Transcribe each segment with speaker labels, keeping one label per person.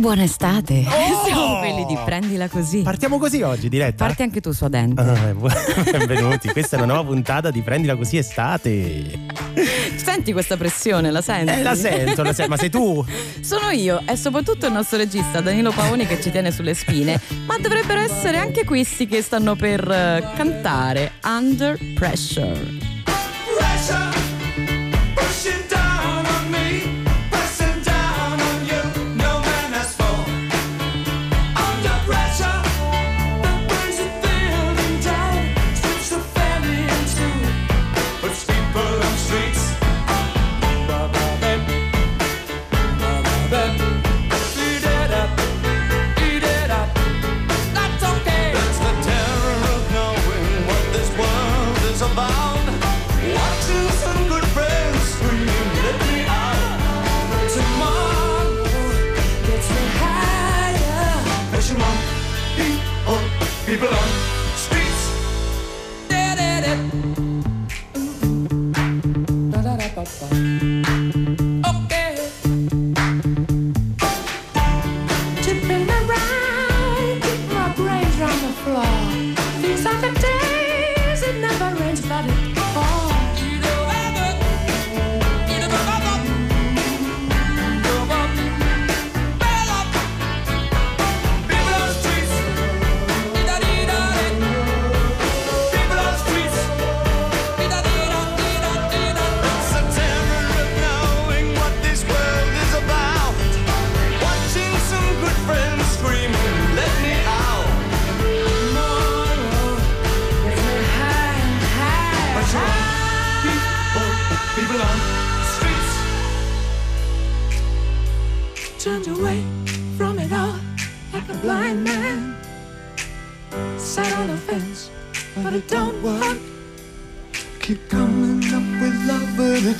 Speaker 1: Buona estate. Oh! Siamo quelli di prendila così.
Speaker 2: Partiamo così oggi, diretta.
Speaker 1: Parti anche tu, suadente.
Speaker 2: Ah, benvenuti. Questa è una nuova puntata di Prendila così estate.
Speaker 1: Senti questa pressione, la senti?
Speaker 2: Eh, la sento, la sento. Ma sei tu?
Speaker 1: Sono io e soprattutto il nostro regista Danilo Paoni che ci tiene sulle spine. Ma dovrebbero essere anche questi che stanno per uh, cantare Under. Pressure!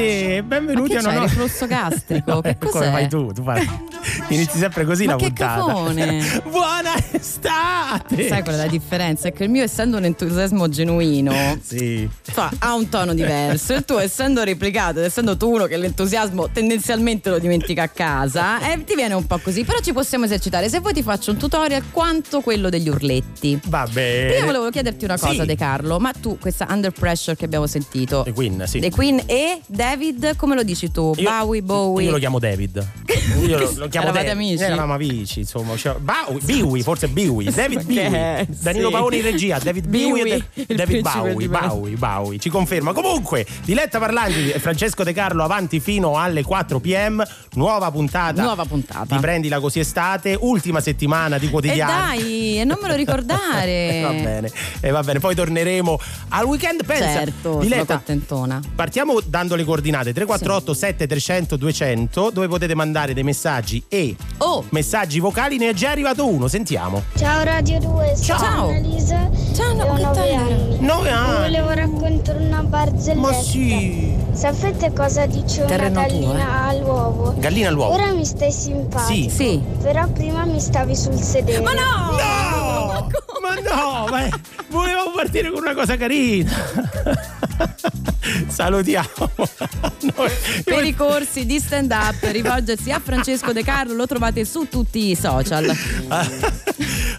Speaker 2: Benvenuti
Speaker 1: a
Speaker 2: una
Speaker 1: nuova riflusso gastrico. che cos'è?
Speaker 2: Come fai tu? Tu fai Inizi sempre così
Speaker 1: Ma
Speaker 2: la
Speaker 1: che
Speaker 2: puntata.
Speaker 1: Cafone.
Speaker 2: Buona estate!
Speaker 1: Sai qual è la differenza? È che il mio, essendo un entusiasmo genuino,
Speaker 2: sì.
Speaker 1: fa, ha un tono diverso. Il tuo, essendo replicato, ed essendo tu uno che l'entusiasmo tendenzialmente lo dimentica a casa, eh, ti viene un po' così. Però ci possiamo esercitare. Se vuoi ti faccio un tutorial quanto quello degli urletti.
Speaker 2: Va bene.
Speaker 1: Io volevo chiederti una cosa,
Speaker 2: sì.
Speaker 1: De Carlo, ma tu questa Under Pressure che abbiamo sentito.
Speaker 2: The Queen, sì.
Speaker 1: The Queen e David, come lo dici tu?
Speaker 2: Io,
Speaker 1: Bowie, Bowie.
Speaker 2: Io lo chiamo David. Io lo, lo chiamo
Speaker 1: Eravate amici?
Speaker 2: Eravamo amici, insomma. Cioè, Bowie, Biwi, forse Biwi. David Biwi. Danilo
Speaker 1: sì.
Speaker 2: Paoni in regia, David Biwi e Da- David Bowie, Bowie, Bowie. Ci conferma. Comunque, Diletta Parlanti e Francesco De Carlo avanti fino alle 4 pm. Nuova puntata.
Speaker 1: Nuova puntata.
Speaker 2: Di Prendila così estate. Ultima settimana di
Speaker 1: E
Speaker 2: quotidiano.
Speaker 1: dai, e non me lo ricordare.
Speaker 2: va bene, e va bene, poi torneremo al weekend. Pensa,
Speaker 1: Certo, sono
Speaker 2: Diletta,
Speaker 1: contentona.
Speaker 2: Partiamo dando le coordinate 348 7300 200 dove potete mandare dei messaggi e
Speaker 1: Oh,
Speaker 2: messaggi vocali ne è già arrivato uno, sentiamo.
Speaker 3: Ciao Radio 2, sono
Speaker 1: Ciao.
Speaker 3: Annalisa
Speaker 1: Ciao, no, che
Speaker 3: 9
Speaker 1: t'hanno?
Speaker 3: anni.
Speaker 2: 9 anni.
Speaker 3: Volevo raccontare una barzelletta.
Speaker 2: Ma sì.
Speaker 3: Sapete cosa dice una
Speaker 1: Terreno tuo,
Speaker 3: gallina all'uovo?
Speaker 2: Gallina all'uovo.
Speaker 3: Ora mi stai simpatico.
Speaker 2: Sì.
Speaker 1: sì.
Speaker 3: Però prima mi stavi sul sedere.
Speaker 1: Ma no!
Speaker 2: No! Ma no, ma volevamo partire con una cosa carina. Salutiamo. Noi-
Speaker 1: Per i corsi di stand up rivolgersi a Francesco De Carlo lo trovate su tutti i social.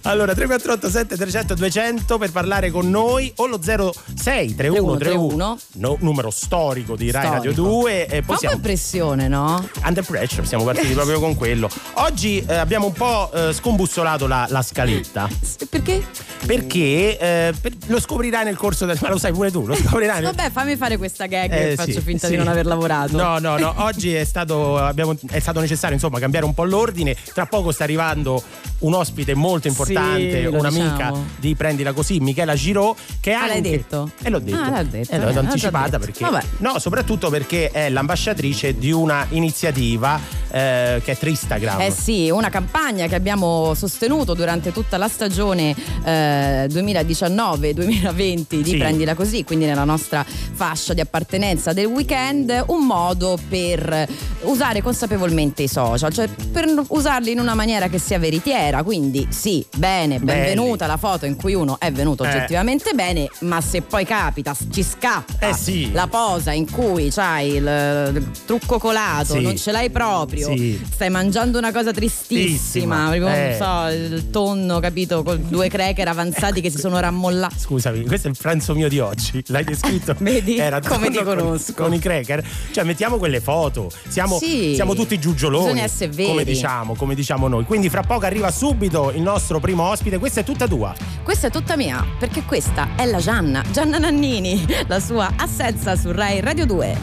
Speaker 2: allora 348 7300 200 per parlare con noi o lo 06 31 31 no, numero storico di Rai Radio
Speaker 1: Storico.
Speaker 2: 2 e
Speaker 1: Fa un po'
Speaker 2: possiamo
Speaker 1: impressione, no?
Speaker 2: Under pressure, siamo partiti proprio con quello. Oggi eh, abbiamo un po' eh, scombussolato la, la scaletta
Speaker 1: Perché?
Speaker 2: perché eh, per- lo scoprirai nel corso del. Ma lo sai pure tu, lo scoprirai nel,
Speaker 1: Vabbè, fammi fare questa gag
Speaker 2: Eh,
Speaker 1: e faccio
Speaker 2: sì,
Speaker 1: finta
Speaker 2: sì.
Speaker 1: di non aver lavorato.
Speaker 2: No, no, no. Oggi è stato, abbiamo- è stato necessario insomma cambiare un po' l'ordine. Tra poco sta arrivando un ospite molto importante,
Speaker 1: Sì,
Speaker 2: un'amica
Speaker 1: diciamo.
Speaker 2: di Prendila Così, Michela Giro, che è
Speaker 1: Ah, l'hai
Speaker 2: anche.
Speaker 1: detto?
Speaker 2: E l'ho detto.
Speaker 1: Ah, l'ha detto,
Speaker 2: Eh, l'ho
Speaker 1: eh,
Speaker 2: anticipata perché.
Speaker 1: Vabbè.
Speaker 2: No, soprattutto perché è l'ambasciatrice di una iniziativa eh, che è Tristagram.
Speaker 1: Eh sì, una campagna che abbiamo sostenuto durante tutta la stagione eh, 2019-2020 di
Speaker 2: Sì.
Speaker 1: Prendila Così, quindi nella nostra fascia di appartenenza del weekend, un modo per usare consapevolmente i social, cioè per usarli in una maniera che sia veritiera, quindi sì, bene, benvenuta la foto in cui uno è venuto
Speaker 2: Eh.
Speaker 1: oggettivamente bene, ma se poi capita, ci scappa
Speaker 2: Eh sì.
Speaker 1: la posa in cui c'hai il, il trucco colato,
Speaker 2: Sì.
Speaker 1: non ce l'hai proprio,
Speaker 2: Sì.
Speaker 1: stai mangiando una cosa tristissima,
Speaker 2: Tristissima,
Speaker 1: proprio,
Speaker 2: eh.
Speaker 1: non so, il tonno, capito, con due cracker avanzati che si sono rammollati.
Speaker 2: Scusami, questo è il pranzo mio di oggi. L'hai descritto?
Speaker 1: Vedi?
Speaker 2: Era
Speaker 1: Come ti
Speaker 2: con-
Speaker 1: conosco.
Speaker 2: Con, i cracker. Cioè, mettiamo quelle foto. Siamo,
Speaker 1: Sì.
Speaker 2: siamo tutti giugioloni.
Speaker 1: Bisogna essere veri.
Speaker 2: Come diciamo, come diciamo noi. Quindi fra poco arriva subito il nostro primo ospite. Questa è tutta tua.
Speaker 1: Questa è tutta mia, perché questa è la Gianna, Gianna Nannini, la sua assenza su Rai Radio 2.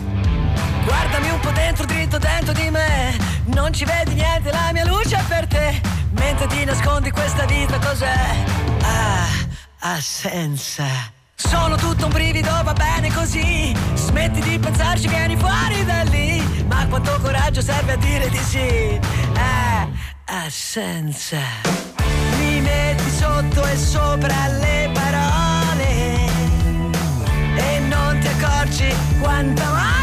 Speaker 4: Guardami un po' dentro, dritto dentro di me Non ci vedi niente, la mia luce è per te Mentre ti nascondi questa vita cos'è? Ah, assenza Sono tutto un brivido, va bene così. Smetti di pensarci, vieni fuori da lì. Ma quanto coraggio serve a dire di sì? Ah, assenza Mi metti sotto e sopra le parole. E non ti accorgi quanta voglia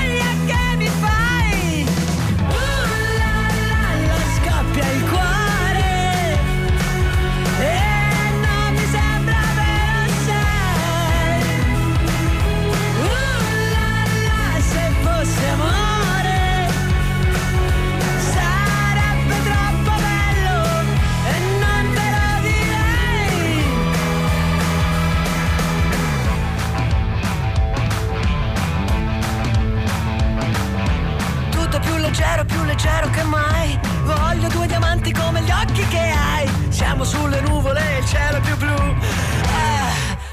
Speaker 4: Tutto più leggero, più leggero che mai. Voglio due diamanti come gli occhi che hai. Siamo sulle nuvole, il cielo è più blu.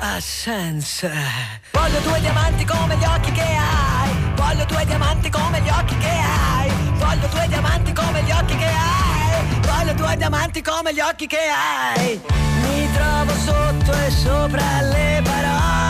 Speaker 4: Ah, assenza. Voglio due diamanti come gli occhi che hai. Voglio due diamanti come gli occhi che hai. Voglio due diamanti come gli occhi che hai. Voglio due diamanti come gli occhi che hai. Mi trovo sotto e sopra le parole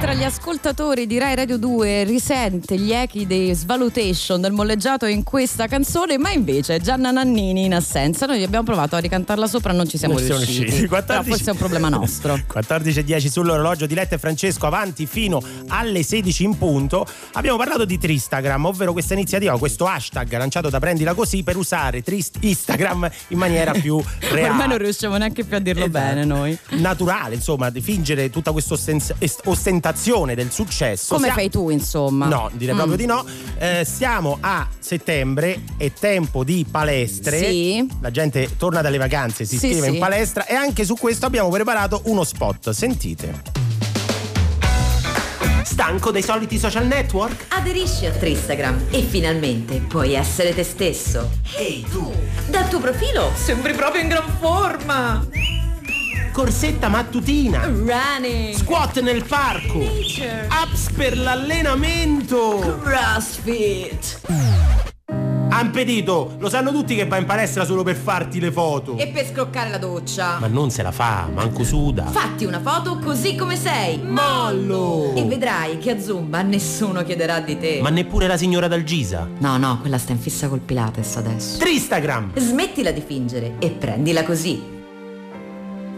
Speaker 1: tra gli ascoltatori di Rai Radio 2 risente gli echi dei Svalutation del molleggiato in questa canzone, ma invece Gianna Nannini in assenza. Noi abbiamo provato a ricantarla sopra, non ci siamo
Speaker 2: Non siamo
Speaker 1: riusciti.
Speaker 2: riusciti.
Speaker 1: Però forse è un problema nostro.
Speaker 2: 14 e 10 sull'orologio di Letta e Francesco avanti fino alle 16 in punto. Abbiamo parlato di Tristagram, ovvero questa iniziativa, questo hashtag lanciato da Prendila Così per usare Trist- Instagram in maniera più reale.
Speaker 1: Ormai non riusciamo neanche più a dirlo
Speaker 2: Esatto.
Speaker 1: bene noi.
Speaker 2: Naturale, insomma, di fingere tutta questa osten- ostentazione del successo.
Speaker 1: Come
Speaker 2: Sia-
Speaker 1: fai tu, insomma?
Speaker 2: No, direi
Speaker 1: Mm.
Speaker 2: proprio di no. Eh, siamo a settembre, è tempo di palestre.
Speaker 1: Sì.
Speaker 2: La gente torna dalle vacanze, si
Speaker 1: Sì,
Speaker 2: iscrive
Speaker 1: sì.
Speaker 2: in palestra e anche su questo abbiamo preparato uno spot. Sentite. Stanco dei soliti social network?
Speaker 5: Aderisci a Tristagram e finalmente puoi essere te stesso.
Speaker 2: Ehi tu!
Speaker 5: Dal tuo profilo sembri proprio in gran forma.
Speaker 2: Corsetta mattutina!
Speaker 5: Running.
Speaker 2: Squat nel parco! Apps per l'allenamento!
Speaker 5: CrossFit.
Speaker 2: Ampedito, lo sanno tutti che va in palestra solo per farti le foto.
Speaker 1: E per scroccare la doccia.
Speaker 2: Ma non se la fa, manco suda.
Speaker 5: Fatti una foto così come sei.
Speaker 2: Mollo!
Speaker 5: E vedrai che a Zumba nessuno chiederà di te.
Speaker 2: Ma neppure la signora dal Gisa.
Speaker 5: No, no, quella sta in fissa col Pilates adesso.
Speaker 2: Tristagram!
Speaker 5: Smettila di fingere e prendila così.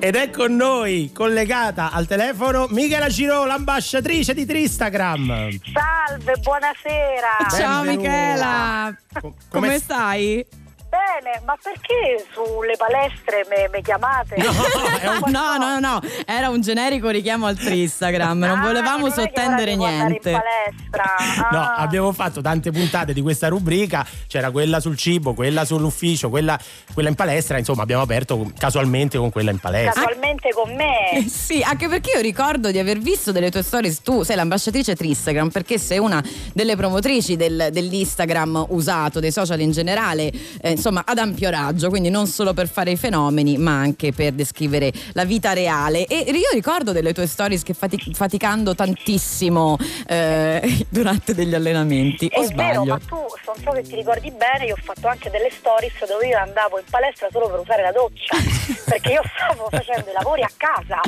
Speaker 2: Ed è con noi, collegata al telefono, Michela Giro, l'ambasciatrice di Tristagram.
Speaker 6: Salve, buonasera.
Speaker 1: Ciao
Speaker 2: Benvenuta.
Speaker 1: Michela.
Speaker 2: Co-
Speaker 1: Come,
Speaker 2: come-
Speaker 1: stai?
Speaker 6: Bene, ma perché sulle palestre mi chiamate?
Speaker 2: No,
Speaker 1: No, no, no, era un generico richiamo al Tristagram, non
Speaker 6: Ah,
Speaker 1: volevamo
Speaker 6: che
Speaker 1: sottendere niente.
Speaker 6: In palestra.
Speaker 2: No,
Speaker 6: Ah.
Speaker 2: abbiamo fatto tante puntate di questa rubrica, c'era quella sul cibo, quella sull'ufficio, quella, quella in palestra, insomma abbiamo aperto casualmente con quella in palestra.
Speaker 6: Casualmente con
Speaker 1: Eh,
Speaker 6: me.
Speaker 1: Sì, anche perché io ricordo di aver visto delle tue stories, tu sei l'ambasciatrice Tristagram perché sei una delle promotrici del- dell'Instagram usato, dei social in generale, eh, insomma ad ampio raggio, quindi non solo per fare i fenomeni ma anche per descrivere la vita reale. E io ricordo delle tue stories che fati- faticando tantissimo eh, durante degli allenamenti, o
Speaker 6: È vero,
Speaker 1: sbaglio?
Speaker 6: ma tu non so che ti ricordi bene, io ho fatto anche delle stories dove io andavo in palestra solo per usare la doccia, perché io stavo facendo i lavori a casa.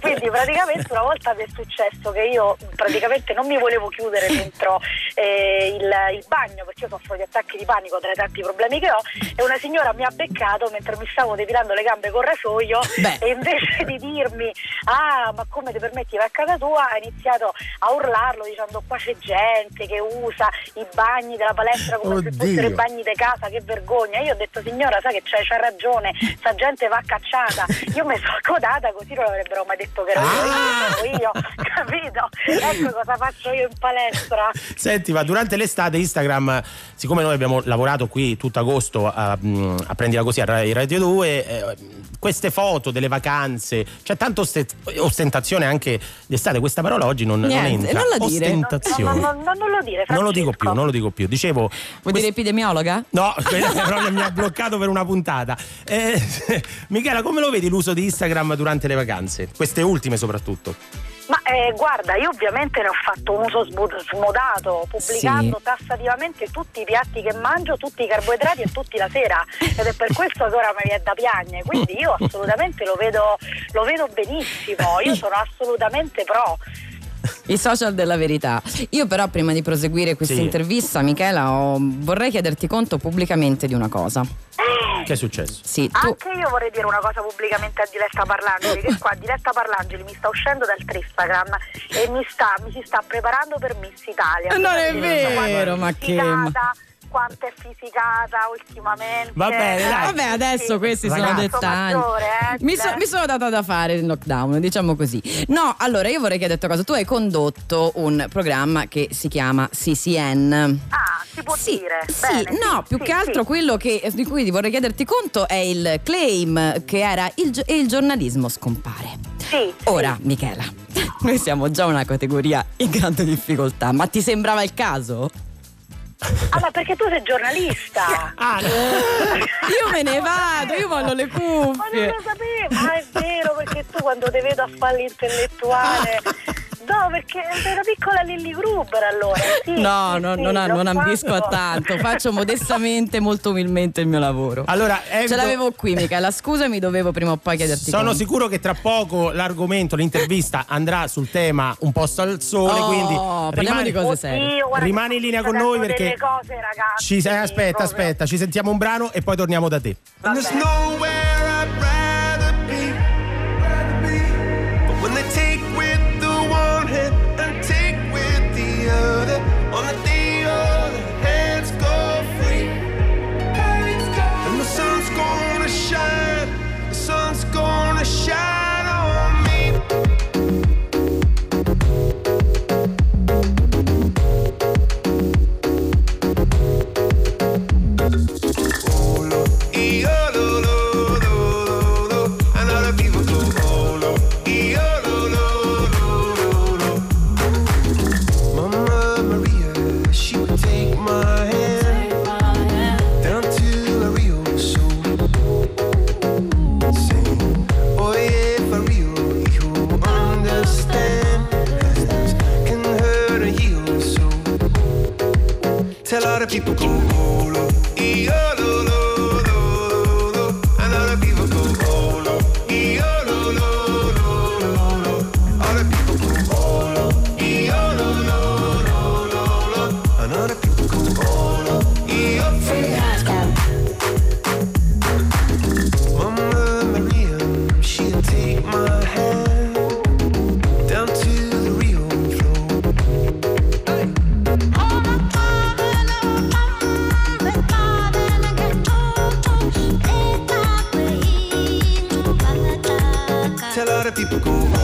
Speaker 6: Quindi praticamente una volta mi è successo che io praticamente non mi volevo chiudere dentro eh, il, il bagno perché io soffro di attacchi di panico tra i tanti problemi che ho e una signora mi ha beccato mentre mi stavo depilando le gambe con rasoio
Speaker 1: Beh.
Speaker 6: e invece di dirmi ah ma come ti permetti vai a casa tua ha iniziato a urlarlo dicendo qua c'è gente che usa i bagni della palestra come se
Speaker 2: Oddio.
Speaker 6: fossero i bagni di casa che vergogna io ho detto signora sai che c'è, c'ha ragione sta gente va cacciata io mi sono codata così non avrebbero mai detto che ero
Speaker 2: Ah!
Speaker 6: io, io capito ecco cosa faccio io in palestra
Speaker 2: Senti, ma durante l'estate Instagram, siccome noi abbiamo lavorato qui tutto agosto a, a prendila così a Radio 2, eh, queste foto delle vacanze, c'è tanta oste- ostentazione anche d'estate, questa parola oggi non, non
Speaker 1: Niente,
Speaker 2: entra.
Speaker 1: non la dire.
Speaker 2: Ostentazione.
Speaker 6: no, no, no, non lo dire
Speaker 2: Non lo dico
Speaker 6: Francesco.
Speaker 2: più, non lo dico più. Dicevo.
Speaker 1: Vuoi
Speaker 2: quest-
Speaker 1: dire epidemiologa?
Speaker 2: No, quella proprio mi ha bloccato per una puntata. Eh, Michela, come lo vedi l'uso di Instagram durante le vacanze? Queste ultime soprattutto.
Speaker 6: Ma eh, guarda, io ovviamente ne ho fatto un uso smodato, pubblicando
Speaker 1: Sì.
Speaker 6: tassativamente tutti i piatti che mangio, tutti i carboidrati e tutti la sera. Ed è per questo che ora mi viene da piagne. Quindi io assolutamente lo vedo, lo vedo benissimo. Io sono assolutamente pro.
Speaker 1: I social della verità. Io però prima di proseguire questa
Speaker 2: Sì.
Speaker 1: intervista, Michela, ho- vorrei chiederti conto pubblicamente di una cosa.
Speaker 2: Che è successo?
Speaker 1: Sì, tu
Speaker 6: Anche io vorrei dire una cosa pubblicamente a Diletta Parlangeli, che qua Diletta Parlangeli mi sta uscendo dal Tristagram e mi, sta, mi si sta preparando per Miss Italia.
Speaker 1: Non è vero, ma che-
Speaker 6: fisicata, Quanto è fisicata ultimamente.
Speaker 2: Va bene, dai.
Speaker 1: Vabbè, adesso questi sono
Speaker 2: Ragazzo
Speaker 1: dettagli.
Speaker 6: maggiore, eh,
Speaker 1: mi, so- mi sono data da fare il lockdown, diciamo così. No, allora io vorrei chiederti una cosa. Tu hai condotto un programma che si chiama CCN.
Speaker 6: Ah, si può
Speaker 1: Sì,
Speaker 6: dire.
Speaker 1: sì,
Speaker 6: Bene,
Speaker 1: no,
Speaker 6: sì,
Speaker 1: più
Speaker 6: sì,
Speaker 1: che altro
Speaker 6: sì.
Speaker 1: quello che- di cui ti vorrei chiederti conto è il claim che era il, il giornalismo scompare.
Speaker 6: Sì,
Speaker 1: Ora, Michela, noi siamo già una categoria in grande difficoltà, ma ti sembrava il caso?
Speaker 6: Ah, ma perché tu sei giornalista?
Speaker 2: Ah, no.
Speaker 1: Io me ne vado, io voglio le
Speaker 6: Ma non
Speaker 1: cuffie.
Speaker 6: lo sapevo, ma è vero perché tu quando ti vedo a fare l'intellettuale. No, perché sei una piccola Lilly Gruber allora. Sì,
Speaker 1: No,
Speaker 6: sì,
Speaker 1: no,
Speaker 6: sì,
Speaker 1: non, non ambisco a tanto, faccio modestamente, molto umilmente il mio lavoro.
Speaker 2: Allora,
Speaker 1: Ce
Speaker 2: evito-
Speaker 1: l'avevo qui, Michela. Scusami, dovevo prima o poi chiederti.
Speaker 2: Sono
Speaker 1: conto.
Speaker 2: sicuro che tra poco l'argomento, l'intervista andrà sul tema un posto al sole,
Speaker 1: Oh,
Speaker 2: quindi
Speaker 1: parliamo
Speaker 2: rimani,
Speaker 1: di cose serie.
Speaker 6: Oddio, guarda
Speaker 2: rimani in linea con noi perché
Speaker 6: cose, ragazzi,
Speaker 2: ci sei, aspetta,
Speaker 6: proprio.
Speaker 2: aspetta, ci sentiamo un brano e poi torniamo da te.
Speaker 7: And people. go
Speaker 2: típico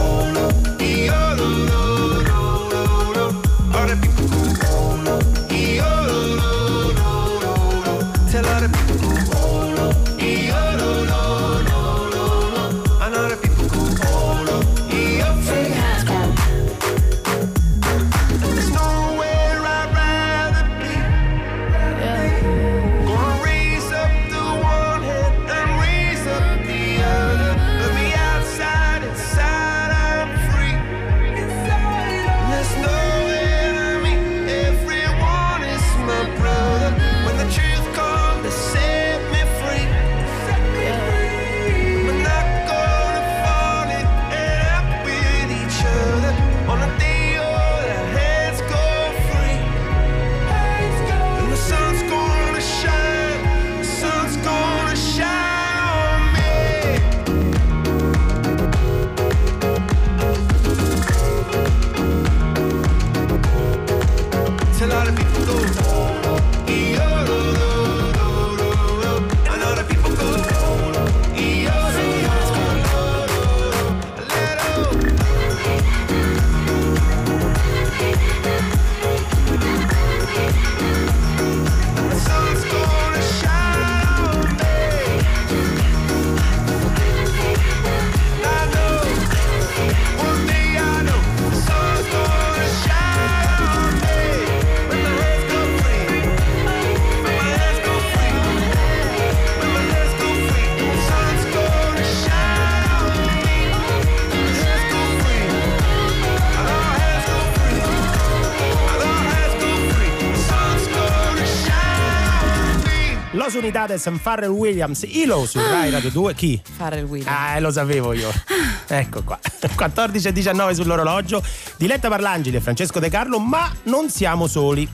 Speaker 2: Unidades and Farrell Williams, Ilo su Rai Radio 2. Chi?
Speaker 1: Fare il Willy.
Speaker 2: Ah, lo sapevo io. Ecco qua. 14 e 19 sull'orologio. Diletta Parlangeli e Francesco De Carlo, ma non siamo soli.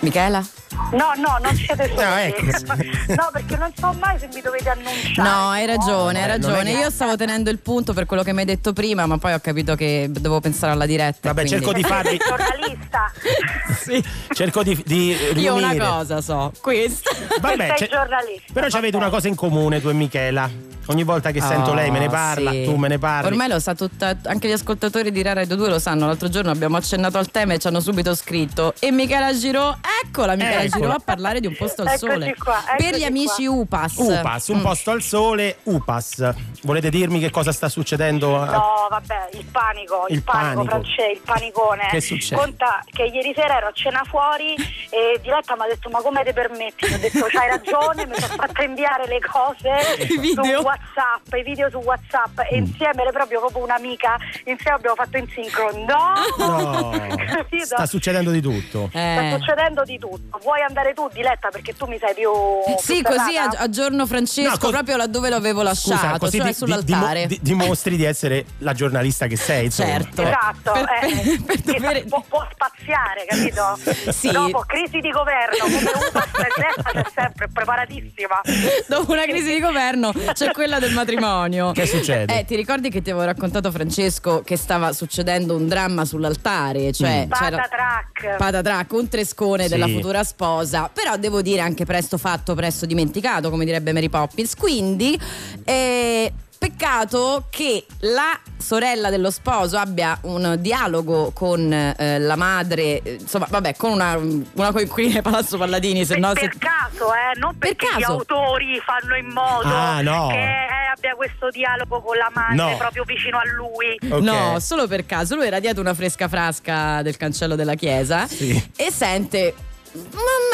Speaker 1: Michela?
Speaker 6: No, no, non siete soli.
Speaker 2: No, ecco.
Speaker 6: No, perché non so mai se mi dovete annunciare.
Speaker 1: No, hai ragione, hai
Speaker 2: è
Speaker 1: ragione. Io stavo tenendo il punto per quello che mi hai detto prima, ma poi ho capito che devo pensare alla diretta.
Speaker 2: Vabbè,
Speaker 1: quindi-
Speaker 2: cerco di farvi.
Speaker 6: Giornalista.
Speaker 2: Sì, cerco di, di
Speaker 1: Io una
Speaker 2: riunire.
Speaker 1: cosa so, questa.
Speaker 2: Vabbè,
Speaker 6: sei
Speaker 2: c'è-
Speaker 6: giornalista.
Speaker 2: però ci avete una cosa in comune, tu e Michela. Ogni volta che sento
Speaker 1: Oh,
Speaker 2: lei me ne parla,
Speaker 1: sì.
Speaker 2: tu me ne parli.
Speaker 1: Ormai lo sa tutta, anche gli ascoltatori di Rai Radio 2 lo sanno. L'altro giorno abbiamo accennato al tema e ci hanno subito scritto. E Michela Giro, eccola Michela
Speaker 2: Eccola.
Speaker 1: Giro a parlare di un posto al
Speaker 6: Eccoci
Speaker 1: sole.
Speaker 6: qua,
Speaker 1: per gli amici
Speaker 6: qua.
Speaker 1: UPAS.
Speaker 2: UPAS, un
Speaker 1: Mm.
Speaker 2: posto al sole, UPAS. Volete dirmi che cosa sta succedendo? a-
Speaker 6: No, vabbè, il panico, il,
Speaker 2: Il
Speaker 6: panico,
Speaker 2: panico.
Speaker 6: francese, il panicone.
Speaker 2: Che succede?
Speaker 6: Conta che ieri sera ero a cena fuori e Diletta mi ha detto ma come ti permetti? Mi ho detto c'hai ragione, mi sono fatta inviare le cose
Speaker 1: I video?
Speaker 6: su Whatsapp, i video su Whatsapp e
Speaker 2: Mm.
Speaker 6: insieme ero proprio proprio un'amica, insieme abbiamo fatto in sincro. No!
Speaker 2: No,
Speaker 6: Capito?
Speaker 2: sta succedendo di tutto.
Speaker 6: Sta
Speaker 1: Eh.
Speaker 6: succedendo di tutto. Vuoi andare tu, Diletta, perché tu mi sei più.
Speaker 1: Sì,
Speaker 6: più
Speaker 1: così ag- aggiorno Francesco
Speaker 2: No, cos-
Speaker 1: proprio laddove l'avevo lasciato,
Speaker 2: Scusa, così
Speaker 1: cioè
Speaker 2: di- di-
Speaker 1: sull'altare.
Speaker 2: dimo- di- dimostri di essere la giornalista che sei, insomma.
Speaker 1: Certo.
Speaker 2: Eh.
Speaker 6: Esatto,
Speaker 1: Per-
Speaker 6: eh,
Speaker 1: per- per
Speaker 6: che
Speaker 1: dovere-
Speaker 6: può, può spaziare, capito?
Speaker 1: Sì.
Speaker 6: Dopo crisi di governo, come Diletta c'è sempre preparatissima.
Speaker 1: Dopo una crisi di governo c'è quella del matrimonio.
Speaker 2: Che succede?
Speaker 1: Eh, ti ricordi che ti avevo raccontato, Francesco, che stava succedendo un dramma sull'altare? Cioè, c'era
Speaker 6: Patatrack.
Speaker 1: patatrac, un trescone
Speaker 2: Sì.
Speaker 1: della futura sposa. Però devo dire anche presto fatto, presto dimenticato, come direbbe Mary Poppins. Quindi, eh, Peccato che la sorella dello sposo abbia un dialogo con eh, la madre, insomma, vabbè, con una, una coinquilina di Palazzo Palladini, se no
Speaker 6: per
Speaker 1: se-
Speaker 6: caso, eh, non
Speaker 1: Per
Speaker 6: perché gli
Speaker 1: caso.
Speaker 6: autori fanno in modo
Speaker 2: Ah, no.
Speaker 6: che eh, abbia questo dialogo con la madre
Speaker 2: No.
Speaker 6: proprio vicino a lui.
Speaker 2: Ok.
Speaker 1: No, solo per caso. Lui era dietro una fresca frasca del cancello della chiesa
Speaker 2: Sì.
Speaker 1: e sente un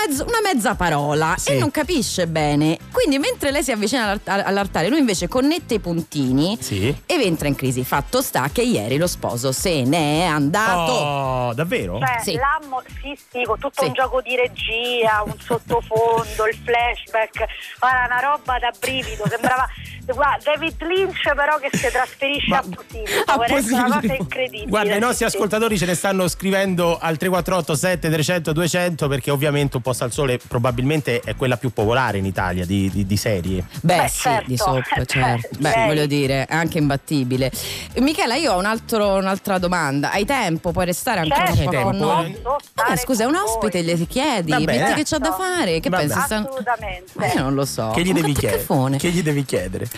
Speaker 1: mezzo- una mezza parola
Speaker 2: Sì.
Speaker 1: e non capisce bene. Quindi mentre lei si avvicina all'alt- all'altare, lui invece connette i puntini
Speaker 2: Sì.
Speaker 1: e entra in crisi. Fatto sta che ieri lo sposo se ne è andato.
Speaker 2: Oh, davvero?
Speaker 6: Cioè,
Speaker 1: Sì.
Speaker 6: l'ammo, sì, sì, con tutto
Speaker 1: Sì.
Speaker 6: un gioco di regia, un sottofondo, il flashback, guarda, una roba da brivido, sembrava guarda, David Lynch però che si trasferisce a Posillipo,
Speaker 1: a
Speaker 6: veramente una cosa incredibile.
Speaker 2: Guarda, i nostri
Speaker 6: sì.
Speaker 2: ascoltatori ce ne stanno scrivendo al 348 7300 200 perché ovviamente Un posto al sole probabilmente è quella più popolare in Italia di, di- di serie.
Speaker 1: Beh,
Speaker 6: Beh,
Speaker 1: sì,
Speaker 6: certo.
Speaker 1: di soap,
Speaker 6: Eh,
Speaker 1: certo. Beh,
Speaker 6: lei.
Speaker 1: voglio dire, è anche imbattibile. Michela, io ho un altro- un'altra domanda. Hai tempo? Puoi restare ancora
Speaker 6: Certo,
Speaker 1: un po' con
Speaker 2: tempo.
Speaker 1: noi? Vabbè,
Speaker 6: stare
Speaker 1: scusa, è un ospite,
Speaker 6: voi.
Speaker 1: gli chiedi,
Speaker 2: Va bene.
Speaker 1: metti che c'ha da
Speaker 6: Certo.
Speaker 1: fare. Che
Speaker 2: Vabbè.
Speaker 1: pensi?
Speaker 6: Assolutamente.
Speaker 1: Io non lo so.
Speaker 2: Che gli devi
Speaker 1: Un
Speaker 2: chiedere? Che gli devi chiedere?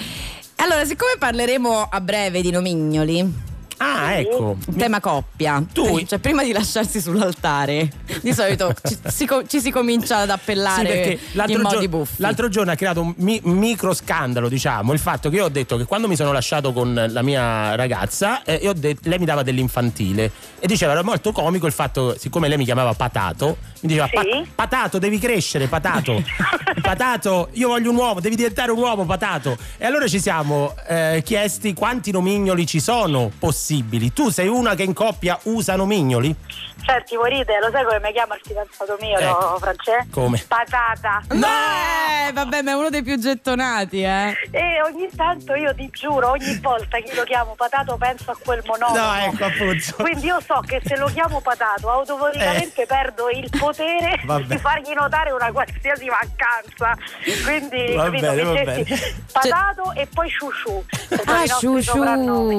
Speaker 1: Allora, siccome parleremo a breve di nomignoli,
Speaker 2: Ah, ecco.
Speaker 1: tema coppia,
Speaker 2: Tu-
Speaker 1: cioè prima di lasciarsi sull'altare, di solito ci si, ci si comincia ad
Speaker 2: Sì,
Speaker 1: appellare
Speaker 2: perché
Speaker 1: in modi
Speaker 2: gio-
Speaker 1: buffi.
Speaker 2: l'altro giorno ha creato un mi- micro scandalo, diciamo, il fatto che io ho detto che quando mi sono lasciato con la mia ragazza, eh, detto- lei mi dava dell'infantile e diceva era molto comico il fatto, siccome lei mi chiamava Patato, mi diceva
Speaker 6: Sì.
Speaker 2: "Pa- Patato, devi crescere, Patato. patato, io voglio un uomo, devi diventare un uomo, Patato. E allora ci siamo eh, chiesti quanti nomignoli ci sono possibili. Tu sei una che in coppia usa nomignoli?
Speaker 6: Certi vuoi ridere, lo sai come mi chiama il fidanzato mio,
Speaker 2: Ecco.
Speaker 6: no, Francesco?
Speaker 2: Come?
Speaker 6: Patata.
Speaker 1: No! Eh, vabbè, ma è uno dei più gettonati, eh.
Speaker 6: E ogni tanto io ti giuro, ogni volta che lo chiamo patato penso a quel monologo.
Speaker 2: No, ecco, appunto.
Speaker 6: Quindi io so che se lo chiamo patato automaticamente perdo il potere
Speaker 2: Eh. Vabbè.
Speaker 6: di fargli notare una qualsiasi mancanza. Quindi
Speaker 2: Va bene, va
Speaker 6: mi
Speaker 2: bene.
Speaker 6: patato e poi Shushu.
Speaker 1: Ah, Shushu.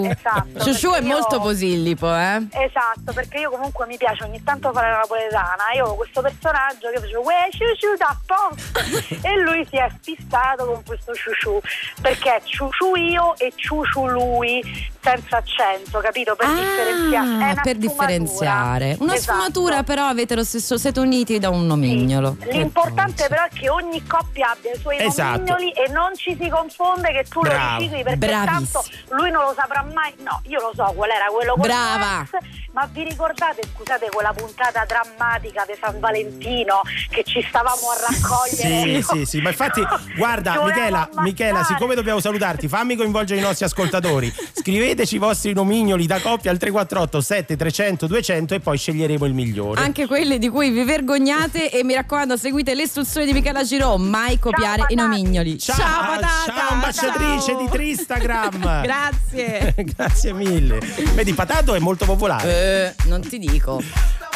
Speaker 6: Esatto,
Speaker 1: Shushu è
Speaker 6: io-
Speaker 1: molto posillipo, eh.
Speaker 6: Esatto, perché io comunque mi piace ogni tanto fare la napoletana. Io ho questo personaggio che facevo uè ciuciu da posto e lui si è fissato con questo ciuciu perché è ciuciu io e ciuciu lui senza accento, capito? Per differenziare.
Speaker 1: Ah,
Speaker 6: una
Speaker 1: per
Speaker 6: sfumatura.
Speaker 1: differenziare. Una
Speaker 6: Esatto.
Speaker 1: sfumatura, però avete lo stesso, siete uniti da un
Speaker 6: Sì.
Speaker 1: nomignolo.
Speaker 6: L'importante però è che ogni coppia abbia i suoi
Speaker 2: Esatto.
Speaker 6: nomignoli e non ci si confonde che tu
Speaker 2: Bravo.
Speaker 6: lo risigli perché
Speaker 1: Bravissimo.
Speaker 6: tanto lui non lo saprà mai. No, io lo so qual era quello con
Speaker 1: Brava.
Speaker 6: l'ex, ma vi ricordate, scusate, quella puntata drammatica di San Valentino che ci stavamo a raccogliere?
Speaker 2: Sì, sì, sì, ma infatti, guarda, Michela. Michela, siccome dobbiamo salutarti, fammi coinvolgere i nostri ascoltatori. Scriveteci i vostri nomignoli da coppia al 348 7300 200 e poi sceglieremo il migliore.
Speaker 1: Anche quelli di cui vi vergognate e mi raccomando seguite le istruzioni di Michela Girò, mai copiare i
Speaker 6: patata.
Speaker 1: nomignoli.
Speaker 2: Ciao,
Speaker 1: patata!
Speaker 2: ciao, ambasciatrice
Speaker 1: Ciao.
Speaker 2: di Tristagram.
Speaker 1: Grazie.
Speaker 2: Grazie mille. Vedi, Patato è molto popolare.
Speaker 1: Eh, non ti dico.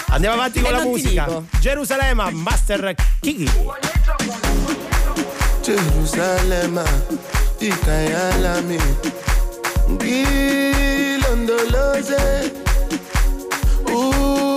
Speaker 2: Andiamo avanti con
Speaker 1: Eh,
Speaker 2: la musica. Gerusalemme, Master Kiki.
Speaker 7: Jerusalema ikayalami ngilondoloze uhambe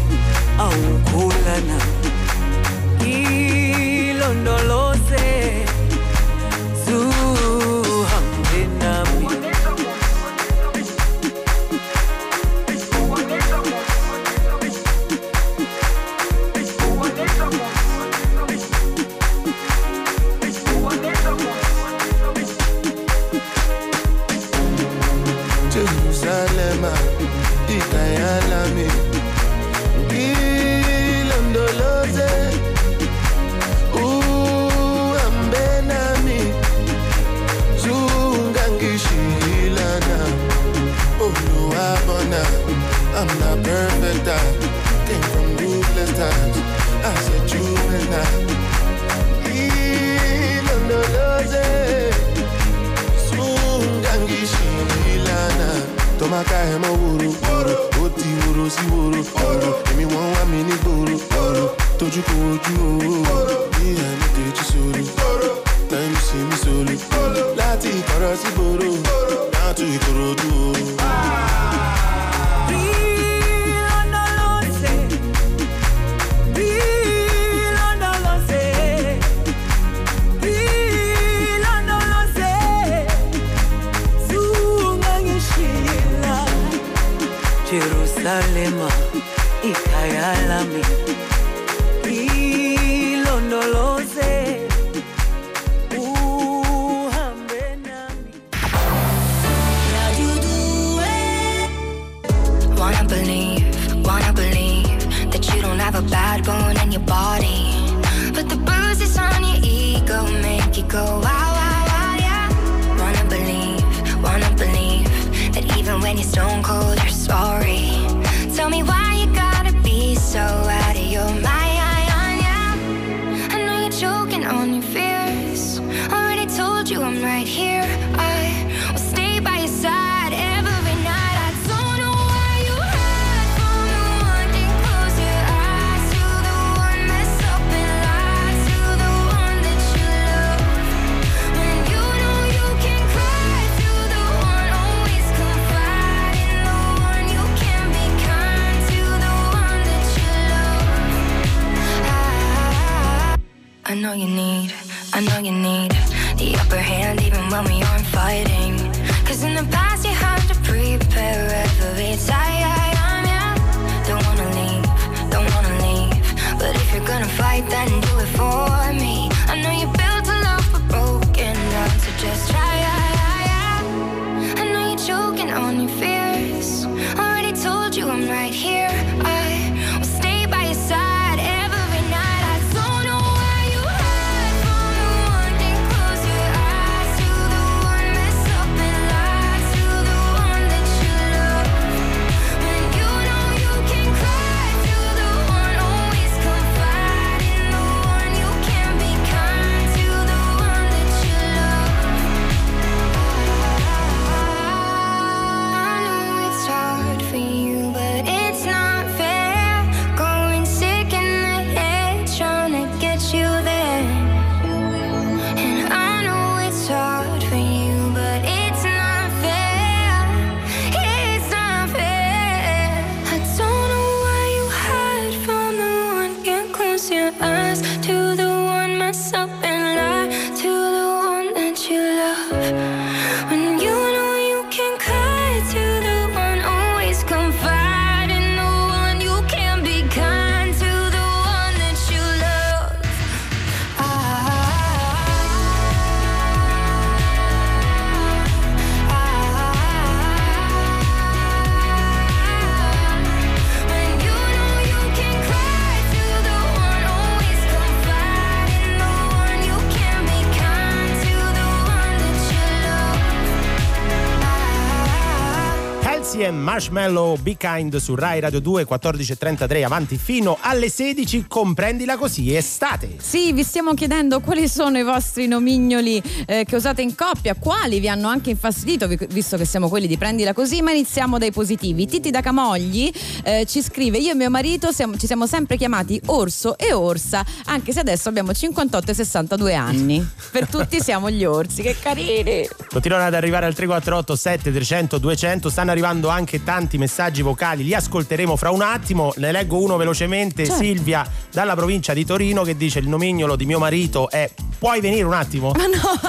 Speaker 2: Marshmallow Be Kind su Rai Radio 2 14.33 avanti fino alle 16 comprendila così estate
Speaker 1: Sì, vi stiamo chiedendo quali sono i vostri nomignoli eh, che usate in coppia, quali vi hanno anche infastidito, vi- visto che siamo quelli di prendila così, ma iniziamo dai positivi. Titi da Camogli eh, ci scrive: Io e mio marito siamo- ci siamo sempre chiamati Orso e Orsa, anche se adesso abbiamo 58 e 62 anni. per tutti siamo gli orsi, che carini!
Speaker 2: continuano ad arrivare al 348 7300 200 stanno arrivando anche tanti messaggi vocali li ascolteremo fra un attimo. Ne leggo uno velocemente
Speaker 1: Certo.
Speaker 2: Silvia dalla provincia di Torino che dice il nomignolo di mio marito è puoi venire un attimo?
Speaker 1: Ma no!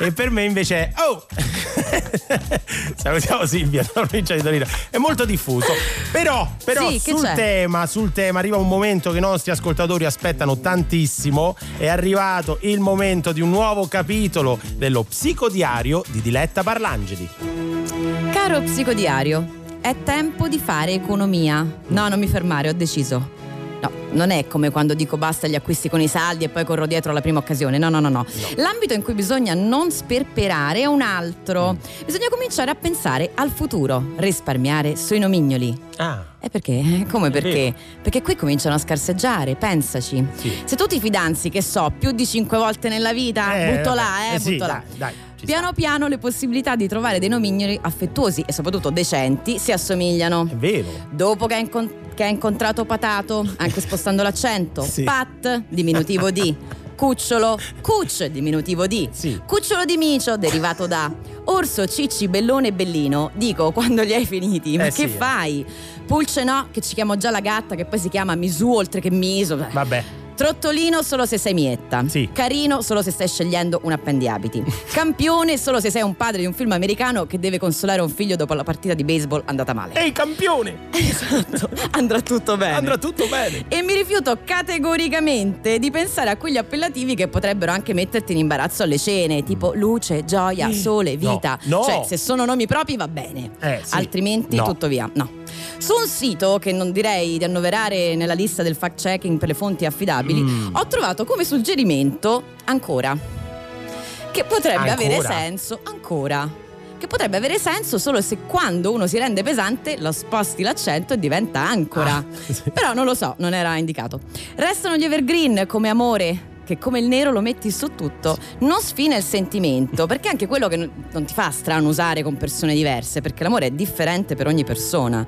Speaker 2: e per me invece è oh! Salutiamo Silvia dalla provincia di Torino. È molto diffuso. Però, però
Speaker 1: Sì,
Speaker 2: sul tema sul tema arriva un momento che i nostri ascoltatori aspettano tantissimo. È arrivato il momento di un nuovo capitolo dello psicodiario di Diletta Parlangeli.
Speaker 1: Caro psicodiario, è tempo di fare economia. No, non mi fermare, ho deciso. No, non è come quando dico basta gli acquisti con i saldi e poi corro dietro alla prima occasione. No, no, no, no. L'ambito in cui bisogna non sperperare è un altro. Bisogna cominciare a pensare al futuro, risparmiare sui nomignoli.
Speaker 2: ah
Speaker 1: E perché? Come perché? Perché qui cominciano a scarseggiare, pensaci.
Speaker 2: Sì.
Speaker 1: Se tu ti fidanzi, che so, più di cinque volte nella vita,
Speaker 2: Eh,
Speaker 1: butto là, eh,
Speaker 2: eh sì,
Speaker 1: butto là.
Speaker 2: dai, dai. Ci
Speaker 1: Piano piano le possibilità di trovare dei nomignoli affettuosi e soprattutto decenti si assomigliano.
Speaker 2: È vero.
Speaker 1: Dopo che ha, incon- che ha incontrato Patato, anche spostando l'accento,
Speaker 2: Sì.
Speaker 1: Pat, diminutivo di, Cucciolo, Cucci, diminutivo di,
Speaker 2: Sì.
Speaker 1: Cucciolo di Micio, derivato da, Orso, Cicci, Bellone Bellino. Dico, quando li hai finiti, ma
Speaker 2: Eh
Speaker 1: che
Speaker 2: sì, eh.
Speaker 1: fai? Pulce no, che ci chiamo già la gatta, che poi si chiama Misù oltre che Miso.
Speaker 2: Vabbè.
Speaker 1: Trottolino solo se sei mietta.
Speaker 2: Sì.
Speaker 1: Carino solo se stai scegliendo un appendiabiti. Campione solo se sei un padre di un film americano che deve consolare un figlio dopo la partita di baseball andata male.
Speaker 2: Ehi, campione!
Speaker 1: Esatto, andrà tutto bene.
Speaker 2: Andrà tutto bene.
Speaker 1: E mi rifiuto categoricamente di pensare a quegli appellativi che potrebbero anche metterti in imbarazzo alle cene, tipo luce, gioia, sole,
Speaker 2: No,
Speaker 1: vita.
Speaker 2: no.
Speaker 1: Cioè, se sono nomi propri va bene.
Speaker 2: Eh, sì.
Speaker 1: Altrimenti
Speaker 2: No.
Speaker 1: tutto via. No. Su un sito che non direi di annoverare nella lista del fact checking per le fonti affidabili,
Speaker 2: Mm.
Speaker 1: ho trovato come suggerimento ancora. Che potrebbe avere
Speaker 2: Ancora?
Speaker 1: senso ancora. Che potrebbe avere senso solo se quando uno si rende pesante lo sposti l'accento e diventa ancora.
Speaker 2: Ah, sì.
Speaker 1: Però non lo so, non era indicato. Restano gli evergreen come amore. Che come il nero lo metti su tutto, non sfina il sentimento, perché anche quello che non ti fa strano usare con persone diverse, perché l'amore è differente per ogni persona.